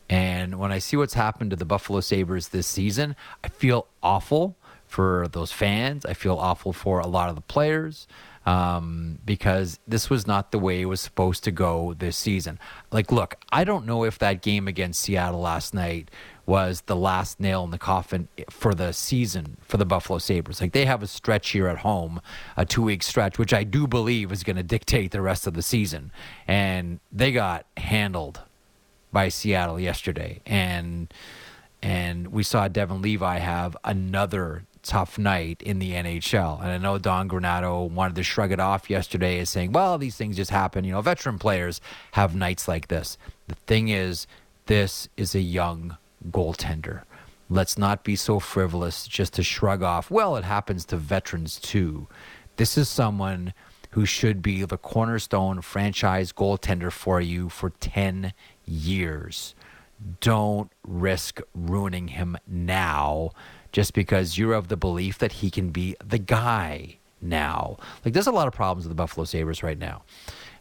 And when I see what's happened to the Buffalo Sabres this season, I feel awful for those fans. I feel awful for a lot of the players um, because this was not the way it was supposed to go this season. Like, look, I don't know if that game against Seattle last night was the last nail in the coffin for the season for the Buffalo Sabres. Like, they have a stretch here at home, a two week stretch, which I do believe is going to dictate the rest of the season. And they got handled by Seattle yesterday. And and we saw Devon Levi have another tough night in the NHL. And I know Don Granato wanted to shrug it off yesterday as saying, well, these things just happen. You know, veteran players have nights like this. The thing is, this is a young goaltender. Let's not be so frivolous just to shrug off, well, it happens to veterans too. This is someone who should be the cornerstone franchise goaltender for you for 10 years. Don't risk ruining him now just because you're of the belief that he can be the guy now. Like, there's a lot of problems with the Buffalo Sabres right now.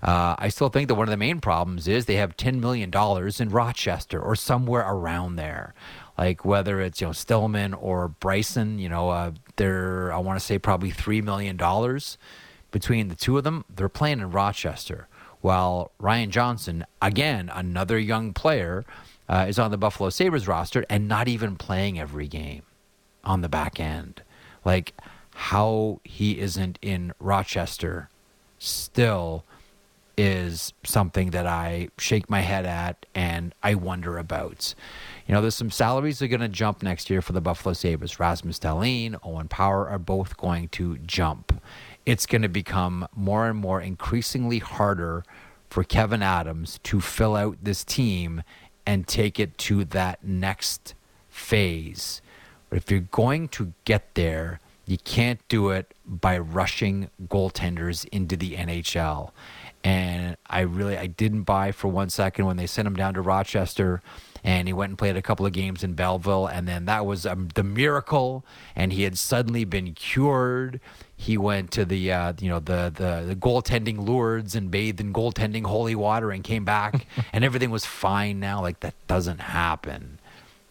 Uh, I still think that one of the main problems is they have $10 million in Rochester or somewhere around there. Like whether it's you know Stillman or Bryson, you know, uh, they're I want to say probably three million dollars between the two of them. They're playing in Rochester, while Ryan Johnson, again another young player, uh, is on the Buffalo Sabres roster and not even playing every game on the back end. Like how he isn't in Rochester still is something that I shake my head at and I wonder about. You know, there's some salaries that are going to jump next year for the Buffalo Sabres. Rasmus Dahlin, Owen Power are both going to jump. It's going to become more and more increasingly harder for Kevin Adams to fill out this team and take it to that next phase. But if you're going to get there, you can't do it by rushing goaltenders into the NHL. And I really I didn't buy for one second when they sent him down to Rochester and he went and played a couple of games in Belleville and then that was um, the miracle and he had suddenly been cured. He went to the uh, you know the, the the goaltending Lourdes and bathed in goaltending holy water and came back and everything was fine now like that doesn't happen.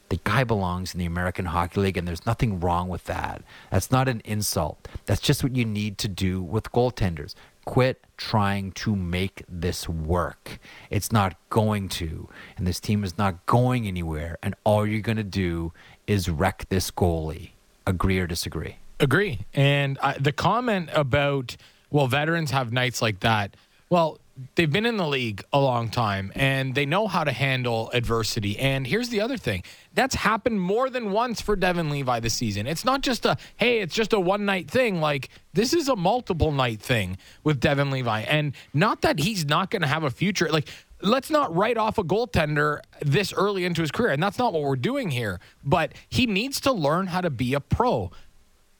The guy belongs in the American Hockey League, and there's nothing wrong with that. That's not an insult. That's just what you need to do with goaltenders. Quit trying to make this work. It's not going to, and this team is not going anywhere, and all you're going to do is wreck this goalie. Agree or disagree? Agree. And I, the comment about, well, veterans have nights like that. Well, they've been in the league a long time and they know how to handle adversity. And here's the other thing that's happened more than once for Devon Levi this season. It's not just a, hey, it's just a one night thing. Like, this is a multiple night thing with Devon Levi. And not that he's not going to have a future. Like, let's not write off a goaltender this early into his career. And that's not what we're doing here. But he needs to learn how to be a pro.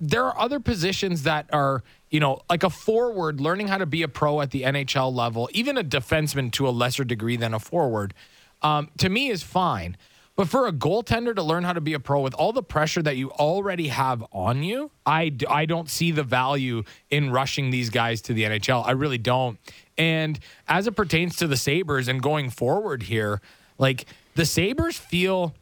There are other positions that are you know, like a forward learning how to be a pro at the NHL level, even a defenseman to a lesser degree than a forward, um, to me is fine. But for a goaltender to learn how to be a pro with all the pressure that you already have on you, I, I don't see the value in rushing these guys to the NHL. I really don't. And as it pertains to the Sabres and going forward here, like the Sabres feel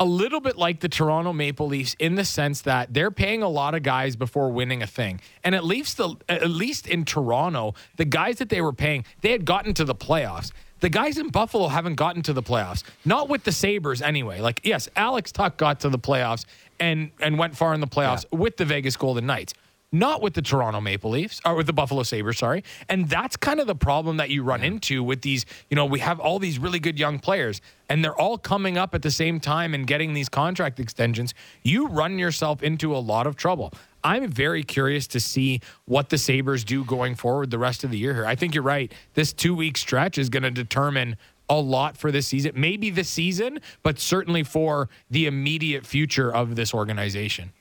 a little bit like the Toronto Maple Leafs in the sense that they're paying a lot of guys before winning a thing. And at least the at least in Toronto, the guys that they were paying, they had gotten to the playoffs. The guys in Buffalo haven't gotten to the playoffs. Not with the Sabres anyway. Like yes, Alex Tuch got to the playoffs and and went far in the playoffs yeah. with the Vegas Golden Knights not with the Toronto Maple Leafs or with the Buffalo Sabres, sorry. And that's kind of the problem that you run yeah. into with these, you know, we have all these really good young players and they're all coming up at the same time and getting these contract extensions. You run yourself into a lot of trouble. I'm very curious to see what the Sabres do going forward the rest of the year here. I think you're right. This two week stretch is going to determine a lot for this season. Maybe the season, but certainly for the immediate future of this organization.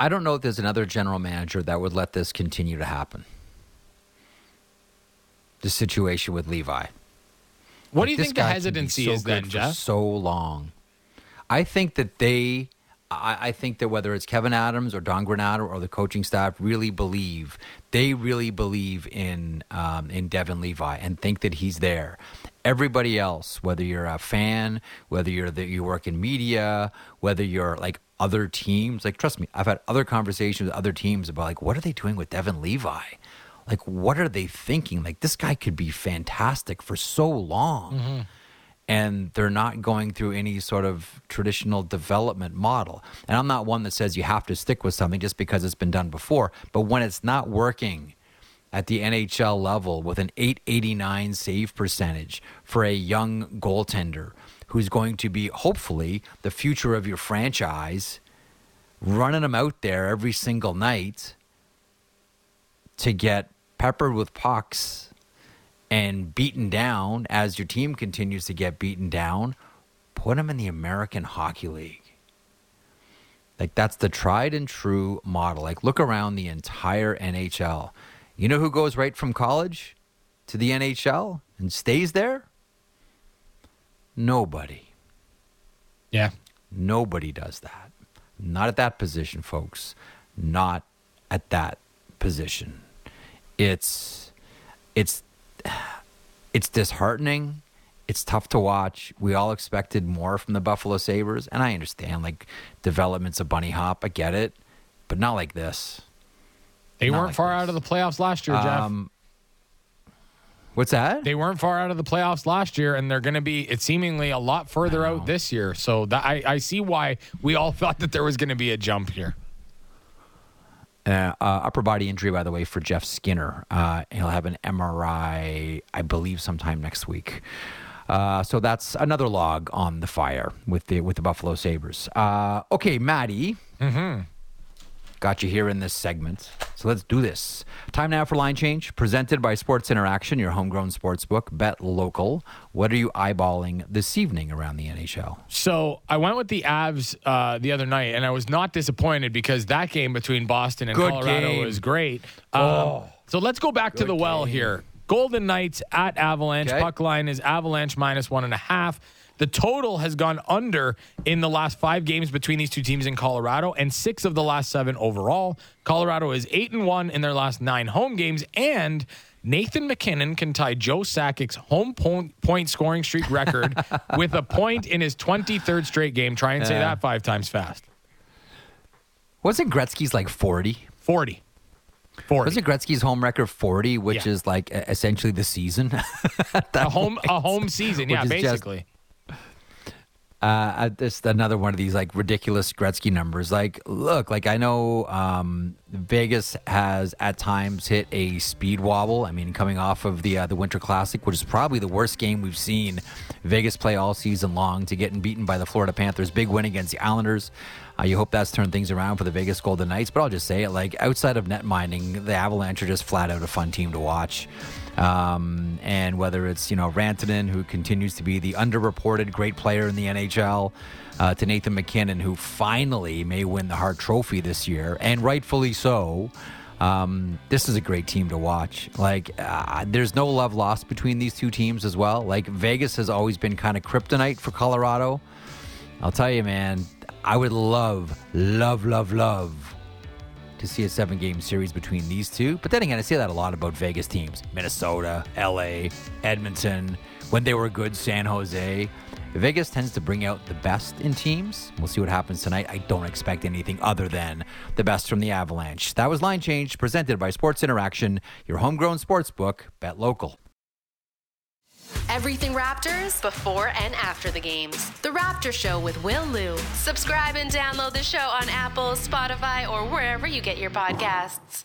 I don't know if there's another general manager that would let this continue to happen. The situation with Levi. What like, do you think the hesitancy so is then, Jeff? so long. I think that they, I, I, think that whether it's Kevin Adams or Don Granato or the coaching staff really believe, they really believe in um, in Devon Levi and think that he's there. Everybody else, whether you're a fan, whether you're that you work in media, whether you're like other teams. Like, trust me, I've had other conversations with other teams about like, what are they doing with Devon Levi? Like, what are they thinking? Like, this guy could be fantastic for so long. Mm-hmm. And they're not going through any sort of traditional development model. And I'm not one that says you have to stick with something just because it's been done before. But when it's not working at the NHL level with an 889 save percentage for a young goaltender who's going to be hopefully the future of your franchise, running them out there every single night to get peppered with pucks and beaten down as your team continues to get beaten down, put them in the American Hockey League. Like that's the tried and true model. Like look around the entire NHL. You know who goes right from college to the NHL and stays there? Nobody. Yeah. Nobody does that. Not at that position, folks. Not at that position. It's it's it's disheartening. It's tough to watch. We all expected more from the Buffalo Sabres, and I understand like development's a bunny hop. I get it, but not like this. They not weren't like far this. out of the playoffs last year, Jeff. Um, What's that? They weren't far out of the playoffs last year, and they're going to be. It's seemingly a lot further out this year. So that I, I see why we all thought that there was going to be a jump here. Uh, uh, upper body injury, by the way, for Jeff Skinner. Uh, he'll have an MRI, I believe, sometime next week. Uh, so that's another log on the fire with the with the Buffalo Sabres. Uh, okay, Maddie. Mm-hmm. Got you here in this segment. So let's do this. Time now for line change, presented by Sports Interaction, your homegrown sports book. Bet local. What are you eyeballing this evening around the NHL? So I went with the Avs uh, the other night, and I was not disappointed because that game between Boston and Good Colorado game. was great. Um, oh, so let's go back to the well game. here. Golden Knights at Avalanche. Okay. Puck line is Avalanche minus one and a half. The total has gone under in the last five games between these two teams in Colorado, and six of the last seven overall. Colorado is eight and one in their last nine home games, and Nathan MacKinnon can tie Joe Sakic's home point, point scoring streak record with a point in his 23rd straight game. Try and say yeah. that five times fast. Wasn't Gretzky's like 40? 40. 40. Wasn't Gretzky's home record 40, which yeah. is like essentially the season? a home point, a home season, yeah, basically. Uh, just another one of these like ridiculous Gretzky numbers. Like, look, like I know um, Vegas has at times hit a speed wobble. I mean, coming off of the uh, the Winter Classic, which is probably the worst game we've seen Vegas play all season long, to getting beaten by the Florida Panthers. Big win against the Islanders. Uh, you hope that's turned things around for the Vegas Golden Knights. But I'll just say it: like outside of net mining, the Avalanche are just flat out a fun team to watch. Um, and whether it's you know Rantanen, who continues to be the underreported great player in the NHL, uh, to Nathan MacKinnon, who finally may win the Hart Trophy this year, and rightfully so. Um, this is a great team to watch. Like, uh, there's no love lost between these two teams as well. Like, Vegas has always been kind of kryptonite for Colorado. I'll tell you, man, I would love, love, love, love to see a seven game series between these two. But then again, I say that a lot about Vegas teams Minnesota, LA, Edmonton, when they were good, San Jose. Vegas tends to bring out the best in teams. We'll see what happens tonight. I don't expect anything other than the best from the Avalanche. That was Line Change presented by Sports Interaction, your homegrown sports book, Bet Local. Everything Raptors before and after the games. The Raptor Show with Will Lou. Subscribe and download the show on Apple, Spotify, or wherever you get your podcasts.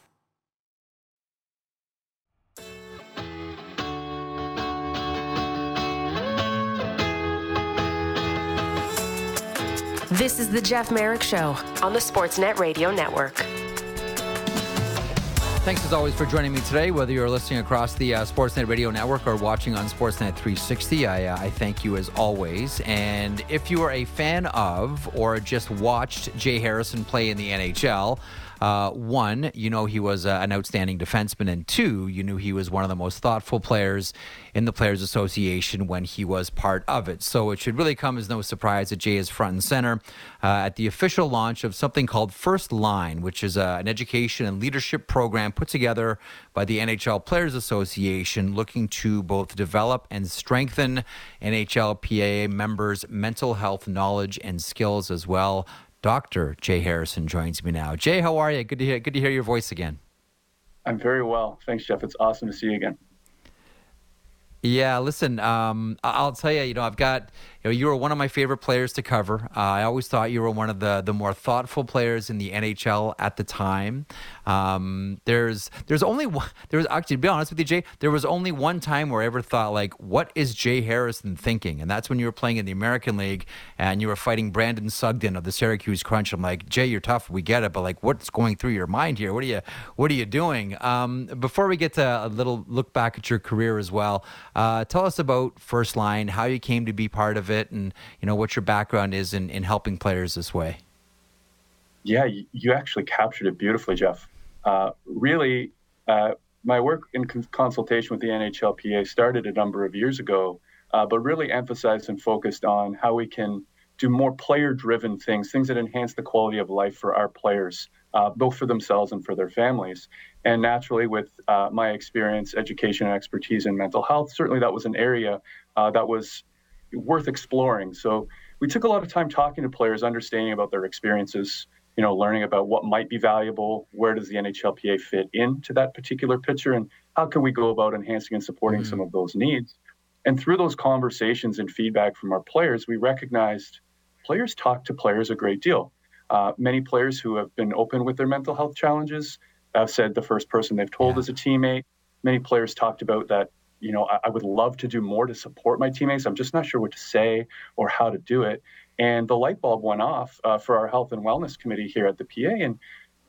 This is the Jeff Marek Show on the Sportsnet Radio Network. Thanks as always for joining me today. Whether you're listening across the uh, Sportsnet Radio Network or watching on Sportsnet 360, I, uh, I thank you as always. And if you are a fan of or just watched Jay Harrison play in the NHL, uh, one, you know he was uh, an outstanding defenseman, and two, you knew he was one of the most thoughtful players in the Players Association when he was part of it. So it should really come as no surprise that Jay is front and center uh, at the official launch of something called First Line, which is uh, an education and leadership program put together by the NHL Players Association, looking to both develop and strengthen NHLPA members' mental health knowledge and skills as well. Dr. Jay Harrison joins me now. Jay, how are you? Good to hear, good to hear your voice again. I'm very well. Thanks, Jeff. It's awesome to see you again. Yeah, listen, um, I'll tell you, you know, I've got, you know, you were one of my favorite players to cover. Uh, I always thought you were one of the the more thoughtful players in the NHL at the time. Um, there's there's only one, there was actually to be honest with you, Jay, there was only one time where I ever thought like, what is Jay Harrison thinking? And that's when you were playing in the American League and you were fighting Brandon Sugden of the Syracuse Crunch. I'm like, Jay, you're tough, we get it, but like, what's going through your mind here? What are you what are you doing? Um, before we get to a little look back at your career as well, uh, tell us about First Line, how you came to be part of it, and you know what your background is in in helping players this way. Yeah, you actually captured it beautifully, Jeff. Uh, really, uh, my work in con- consultation with the NHLPA started a number of years ago, uh, but really emphasized and focused on how we can do more player driven things, things that enhance the quality of life for our players, uh, both for themselves and for their families. And naturally, with uh, my experience, education, and expertise in mental health, certainly that was an area uh, that was worth exploring. So we took a lot of time talking to players, understanding about their experiences, you know, learning about what might be valuable, where does the NHLPA fit into that particular picture, and how can we go about enhancing and supporting mm-hmm. some of those needs. And through those conversations and feedback from our players, we recognized players talk to players a great deal. Uh, many players who have been open with their mental health challenges have said the first person they've told yeah. is a teammate. Many players talked about that, you know, I, I would love to do more to support my teammates. I'm just not sure what to say or how to do it. And the light bulb went off uh, for our health and wellness committee here at the PA. And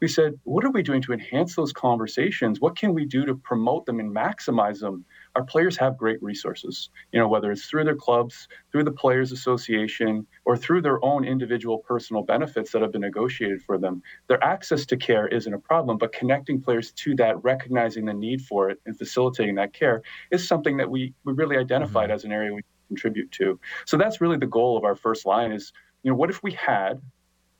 we said, what are we doing to enhance those conversations? What can we do to promote them and maximize them? Our players have great resources, you know, whether it's through their clubs, through the Players Association, or through their own individual personal benefits that have been negotiated for them. Their access to care isn't a problem, but connecting players to that, recognizing the need for it, and facilitating that care is something that we, we really identified mm-hmm. as an area we contribute to. So that's really the goal of our first line is, you know, what if we had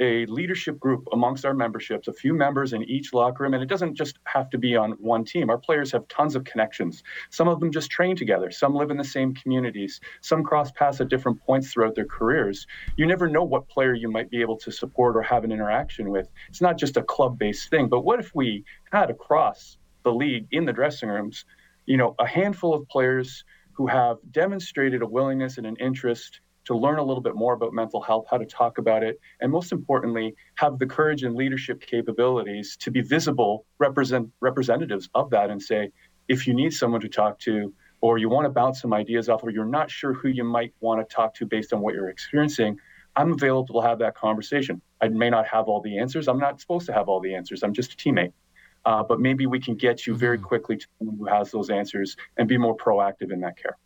a leadership group amongst our memberships, a few members in each locker room, and it doesn't just have to be on one team. Our players have tons of connections. Some of them just train together, some live in the same communities, some cross paths at different points throughout their careers. You never know what player you might be able to support or have an interaction with. It's not just a club based thing, but what if we had across the league in the dressing rooms, you know, a handful of players who have demonstrated a willingness and an interest to learn a little bit more about mental health, how to talk about it, and most importantly, have the courage and leadership capabilities to be visible represent representatives of that and say, if you need someone to talk to, or you want to bounce some ideas off, or you're not sure who you might want to talk to based on what you're experiencing, I'm available to have that conversation. I may not have all the answers. I'm not supposed to have all the answers. I'm just a teammate. Uh, but maybe we can get you very mm-hmm. quickly to someone who has those answers and be more proactive in that care.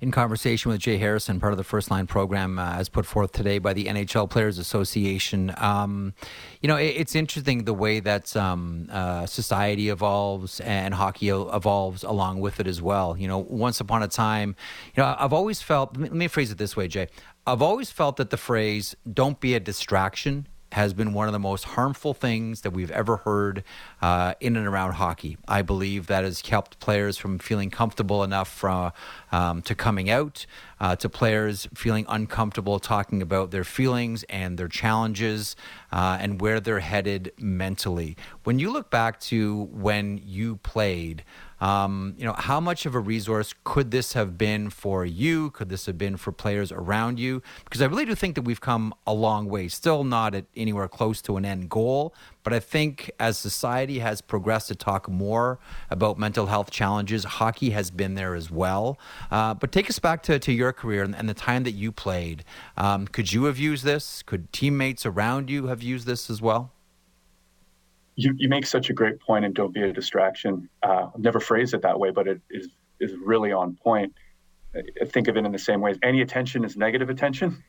in conversation with Jay Harrison, part of the First Line program uh, as put forth today by the NHL Players Association. Um, you know, it, it's interesting the way that um, uh, society evolves and hockey evolves along with it as well. You know, once upon a time, you know, I've always felt, let me, let me phrase it this way, Jay. I've always felt that the phrase, don't be a distraction, has been one of the most harmful things that we've ever heard uh, in and around hockey. I believe that has kept players from feeling comfortable enough um, to coming out, uh, to players feeling uncomfortable talking about their feelings and their challenges uh, and where they're headed mentally. When you look back to when you played, um, you know, how much of a resource could this have been for you? Could this have been for players around you? Because I really do think that we've come a long way. Still not at anywhere close to an end goal, but I think as society has progressed to talk more about mental health challenges, hockey has been there as well. Uh, but take us back to, to your career and, and the time that you played. Um, could you have used this? Could teammates around you have used this as well? You, you make such a great point and don't be a distraction. Uh, never phrase it that way, but it is, is really on point. I think of it in the same way as any attention is negative attention.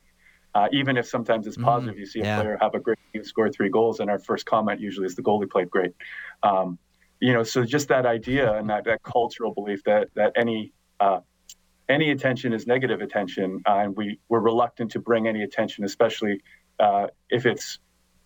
Uh, even if sometimes it's mm-hmm. positive, mm, you see a yeah. player have a great game, score three goals, and our first comment usually is the goalie played great. Um, you know, so just that idea and that, that cultural belief that that any uh, any attention is negative attention, uh, and we we're reluctant to bring any attention, especially uh, if it's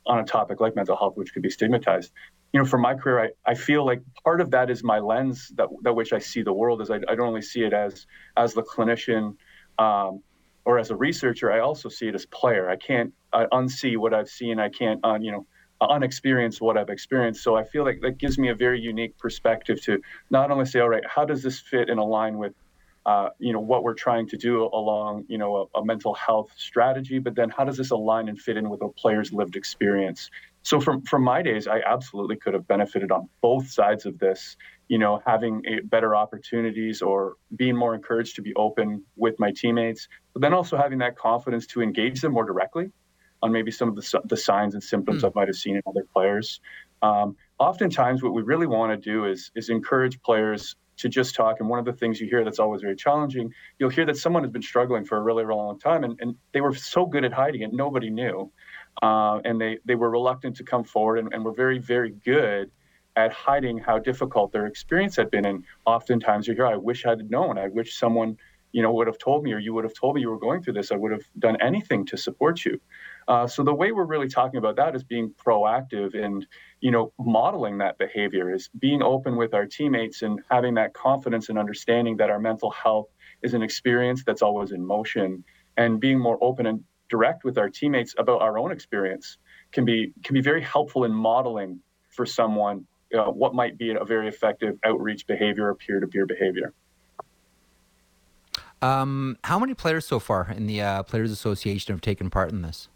on a topic like mental health, which could be stigmatized. You know, for my career, I, I feel like part of that is my lens that, that which I see the world is I, I don't only see it as as the clinician um, or as a researcher. I also see it as player. I can't I unsee what I've seen. I can't, uh, you know, unexperience what I've experienced. So I feel like that gives me a very unique perspective to not only say, all right, how does this fit and align with uh, you know what we're trying to do along you know a, a, mental health strategy but then how does this align and fit in with a player's lived experience so from from my days i absolutely could have benefited on both sides of this you know having better opportunities or being more encouraged to be open with my teammates but then also having that confidence to engage them more directly on maybe some of the, the signs and symptoms mm. i might have seen in other players um, oftentimes what we really want to do is is encourage players to just talk. And one of the things you hear that's always very challenging, you'll hear that someone has been struggling for a really, really long time, and, and they were so good at hiding it, nobody knew. Uh, and they, they were reluctant to come forward and, and were very, very good at hiding how difficult their experience had been. And oftentimes you hear, I wish I'd known. I wish someone, you know, would have told me or you would have told me you were going through this. I would have done anything to support you. Uh, so the way we're really talking about that is being proactive and you know modeling that behavior is being open with our teammates and having that confidence and understanding that our mental health is an experience that's always in motion and being more open and direct with our teammates about our own experience can be can be very helpful in modeling for someone uh, what might be a very effective outreach behavior or peer-to-peer behavior. Um, how many players so far in the uh, Players Association have taken part in this?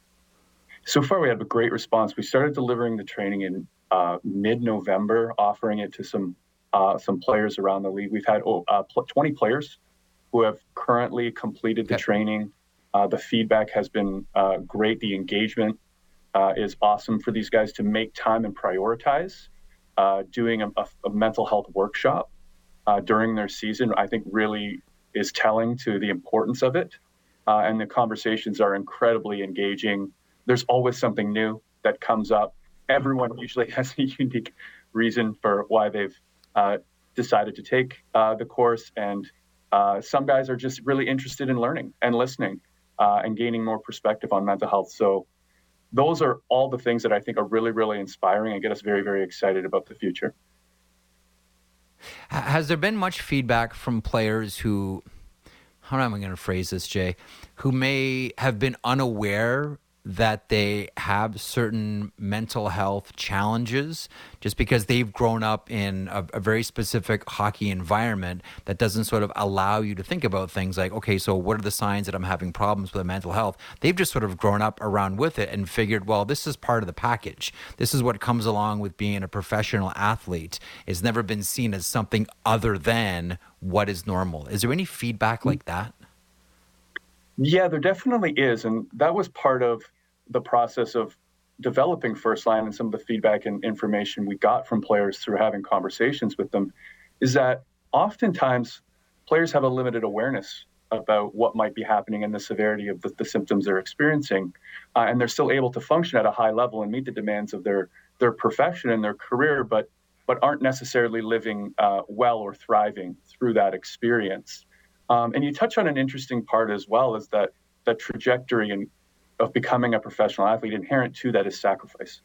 So far, we have a great response. We started delivering the training in uh, mid-November, offering it to some uh, some players around the league. We've had oh, uh, 20 players who have currently completed the okay. training. Uh, the feedback has been uh, great. The engagement uh, is awesome for these guys to make time and prioritize doing a, a, a, mental health workshop during their season. I think really is telling to the importance of it, and the conversations are incredibly engaging there's always something new that comes up. Everyone usually has a unique reason for why they've uh, decided to take uh, the course, and uh, some guys are just really interested in learning and listening uh, and gaining more perspective on mental health. So, those are all the things that I think are really, really inspiring and get us very, very excited about the future. Has there been much feedback from players who, how am I going to phrase this, Jay, who may have been unaware that they have certain mental health challenges just because they've grown up in a, a, very specific hockey environment that doesn't sort of allow you to think about things like, okay, so what are the signs that I'm having problems with mental health? They've just sort of grown up around with it and figured, well, this is part of the package. This is what comes along with being a professional athlete. It's never been seen as something other than what is normal. Is there any feedback like that? Yeah, there definitely is. And that was part of the process of developing First Line and some of the feedback and information we got from players through having conversations with them is that oftentimes players have a limited awareness about what might be happening and the severity of the, the symptoms they're experiencing, uh, and they're still able to function at a high level and meet the demands of their their profession and their career, but but aren't necessarily living uh, well or thriving through that experience. Um, and you touch on an interesting part as well, is that that trajectory and of becoming a professional athlete inherent to that is sacrifice.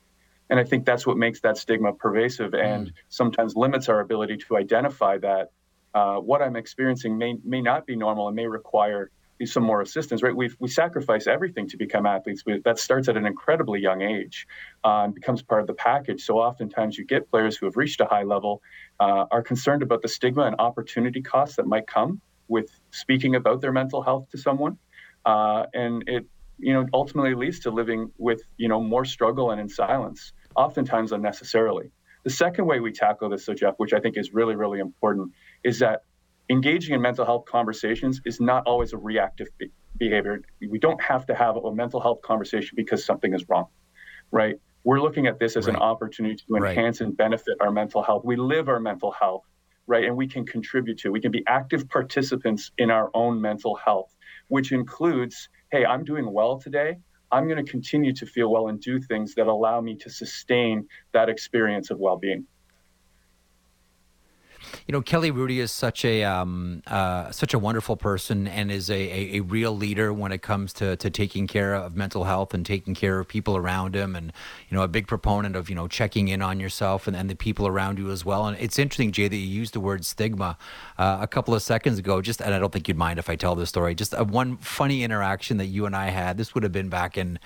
And I think that's what makes that stigma pervasive and mm. sometimes limits our ability to identify that uh, what I'm experiencing may may not be normal and may require some more assistance. Right? We we sacrifice everything to become athletes. We, that starts at an incredibly young age uh, and becomes part of the package. So oftentimes you get players who have reached a high level uh, are concerned about the stigma and opportunity costs that might come with speaking about their mental health to someone, uh, and it you know ultimately leads to living with you know more struggle and in silence oftentimes unnecessarily. The second way we tackle this, so Jeff, which I think is really, really important, is that engaging in mental health conversations is not always a reactive be- behavior. We don't have to have a mental health conversation because something is wrong, right? We're looking at this as right. an opportunity to enhance right. and benefit our mental health. We live our mental health, right? And we can contribute to. We can be active participants in our own mental health, which includes, hey, I'm doing well today. I'm going to continue to feel well and do things that allow me to sustain that experience of well being. You know, Kelly Hrudey is such a um, uh, such a wonderful person and is a, a, a, real leader when it comes to, to taking care of mental health and taking care of people around him, and you know, a big proponent of you know checking in on yourself and, and the people around you as well. And it's interesting, Jay, that you used the word stigma uh, a couple of seconds ago. Just and I don't think you'd mind if I tell this story. Just a, one funny interaction that you and I had. This would have been back in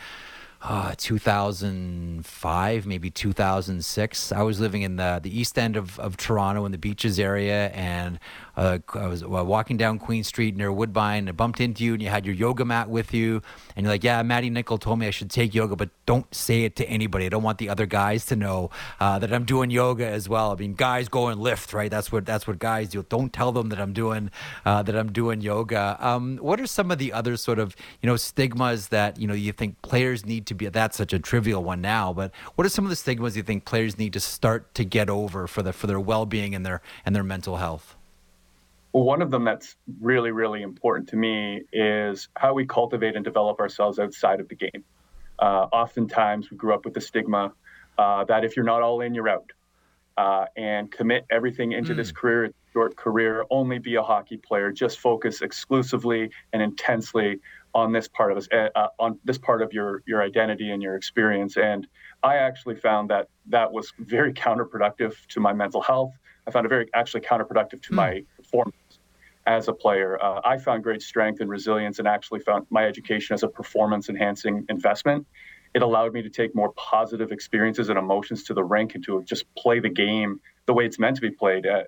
uh, 2005, maybe 2006. I was living in the, the east end of, of Toronto in the beaches area, and uh, I was uh, walking down Queen Street near Woodbine and I bumped into you, and you had your yoga mat with you. And you're like, Yeah, Maddie Nichol told me I should take yoga, but don't say it to anybody. I don't want the other guys to know uh, that I'm doing yoga as well. I mean, guys go and lift, right? That's what that's what guys do. Don't tell them that I'm doing uh, that I'm doing yoga. Um, what are some of the other sort of you know stigmas that you know you think players need to be? That's such a trivial one now, but what are some of the stigmas you think players need to start to get over for the for their well being and their and their mental health? Well, one of them that's really, really important to me is how we cultivate and develop ourselves outside of the game. Uh, oftentimes, we grew up with the stigma uh, that if you're not all in, you're out. Uh, and commit everything into mm. this career, short career, only be a hockey player, just focus exclusively and intensely on this part of us, uh, uh, on this part of your your identity and your experience. And I actually found that that was very counterproductive to my mental health. I found it very actually counterproductive to mm. my performance as a player. Uh, I found great strength and resilience and actually found my education as a performance enhancing investment. It allowed me to take more positive experiences and emotions to the rink and to just play the game the way it's meant to be played, uh,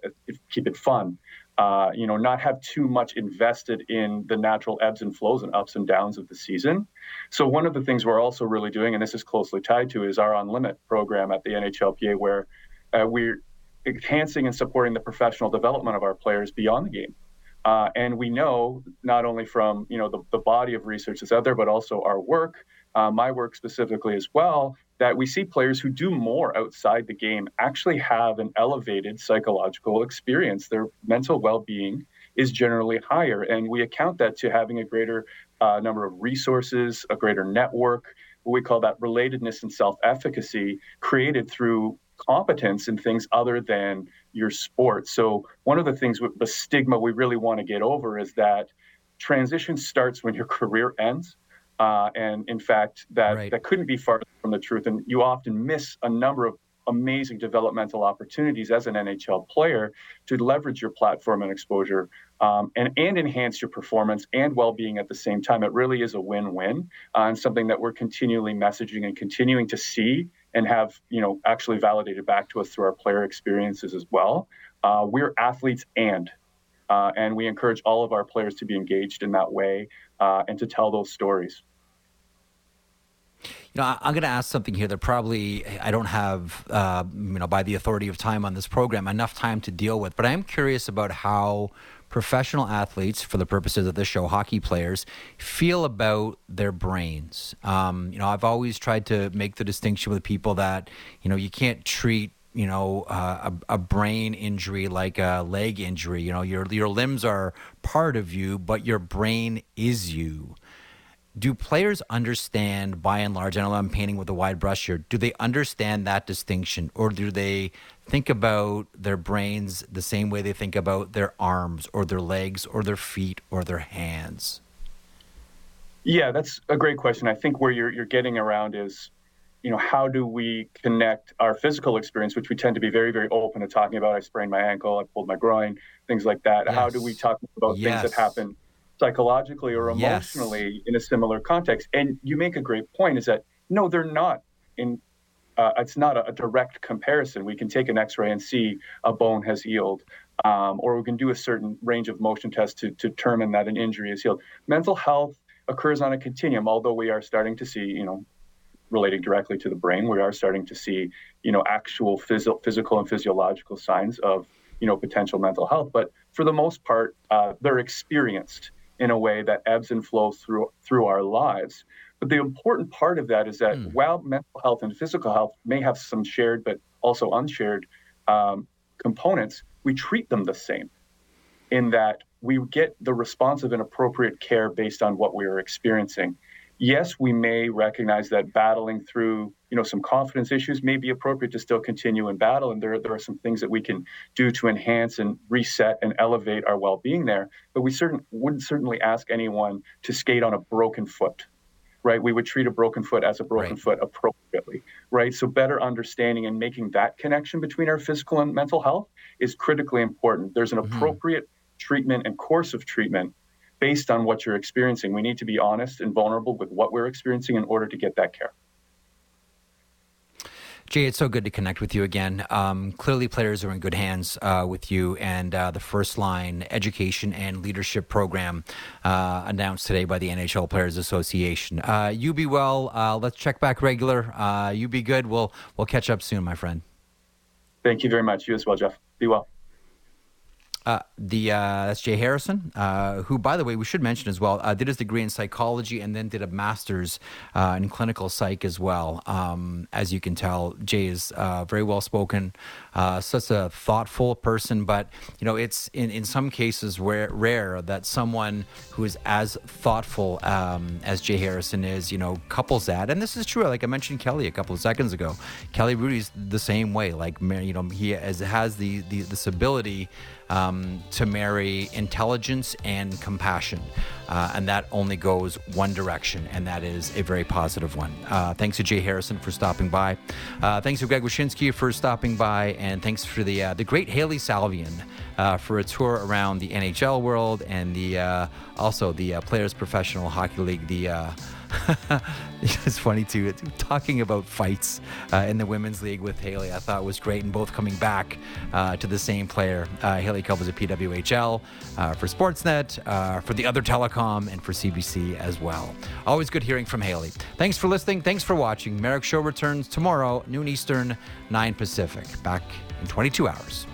keep it fun. Uh, you know, not have too much invested in the natural ebbs and flows and ups and downs of the season. So one of the things we're also really doing, and this is closely tied to, is our On Limit program at the NHLPA, where uh, we're enhancing and supporting the professional development of our players beyond the game. Uh, and we know not only from you know the, the body of research that's out there, but also our work, uh, my work specifically as well, that we see players who do more outside the game actually have an elevated psychological experience. Their mental well-being is generally higher, and we account that to having a greater uh, number of resources, a greater network. What we call that relatedness and self-efficacy created through competence in things other than your sport. So one of the things with the stigma we really want to get over is that transition starts when your career ends. Uh, and in fact, that, right. that couldn't be farther from the truth. And you often miss a number of amazing developmental opportunities as an NHL player to leverage your platform and exposure um, and, and enhance your performance and well being at the same time. It really is a win win uh, and something that we're continually messaging and continuing to see and have you know actually validated back to us through our player experiences as well. Uh, we're athletes and uh, and we encourage all of our players to be engaged in that way uh, and to tell those stories. You know, I'm going to ask something here that probably I don't have, uh, you know, by the authority of time on this program, enough time to deal with. But I am curious about how professional athletes, for the purposes of this show, hockey players, feel about their brains. Um, you know, I've always tried to make the distinction with people that, you know, you can't treat you know, uh, a, a, brain injury like a leg injury. You know, your your limbs are part of you, but your brain is you. Do players understand, by and large? I know I'm painting with a wide brush here. Do they understand that distinction, or do they think about their brains the same way they think about their arms, or their legs, or their feet, or their hands? Yeah, that's a great question. I think where you're you're getting around is you know, how do we connect our physical experience, which we tend to be very, very open to talking about? I sprained my ankle, I pulled my groin, things like that. Yes. How do we talk about yes. things that happen psychologically or emotionally yes. in a similar context? And you make a great point is that no, they're not in. Uh, it's not a, a, direct comparison. We can take an X-ray and see a bone has healed, um, or we can do a certain range of motion tests to, to determine that an injury is healed. Mental health occurs on a continuum, although we are starting to see, you know, relating directly to the brain, we are starting to see, you know, actual phys- physical and physiological signs of, you know, potential mental health. But for the most part, uh, they're experienced in a way that ebbs and flows through through our lives. But the important part of that is that mm. while mental health and physical health may have some shared but also unshared um, components, we treat them the same in that we get the responsive and appropriate care based on what we are experiencing yes, we may recognize that battling through, you know, some confidence issues may be appropriate to still continue in battle, and there there are some things that we can do to enhance and reset and elevate our well-being there. But we certain wouldn't certainly ask anyone to skate on a broken foot. Right, we would treat a broken foot as a broken right. foot appropriately. Right, so better understanding and making that connection between our physical and mental health is critically important. There's an mm-hmm. appropriate treatment and course of treatment based on what you're experiencing. We need to be honest and vulnerable with what we're experiencing in order to get that care. Jay, it's so good to connect with you again. Um, clearly, players are in good hands uh, with you and uh, the First Line Education and Leadership Program uh, announced today by the NHL Players Association. Uh, you be well. Uh, let's check back regular. Uh, you be good. We'll we'll catch up soon, my friend. Thank you very much. You as well, Jeff. Be well. Uh, the uh, that's Jay Harrison, uh, who, by the way, we should mention as well, uh, did his degree in psychology and then did a master's uh, in clinical psych as well. Um, as you can tell, Jay is very well spoken, such a thoughtful person. But you know, it's in in some cases rare, rare that someone who is as thoughtful um, as Jay Harrison is, you know, couples that. And this is true. Like I mentioned, Kelly a couple of seconds ago. Kelly Hrudey's the same way. Like you know, he has, has the, the this ability um, to marry intelligence and compassion. Uh, and that only goes one direction, and that is a very positive one. Uh, thanks to Jay Harrison for stopping by. Uh, thanks to Greg Wyshynski for stopping by, and thanks for the uh, the great Hailey Salvian uh, for a tour around the NHL world and the uh, also the Players Professional Hockey League. The it's funny too. Talking about fights uh, in the women's league with Hailey, I thought was great, and both coming back uh, to the same player. Uh, Hailey covers at PWHL uh, for Sportsnet, uh, for the other telecom, and for CBC as well. Always good hearing from Hailey. Thanks for listening. Thanks for watching. Marek Show returns tomorrow, noon Eastern, 9 Pacific. Back in 22 hours.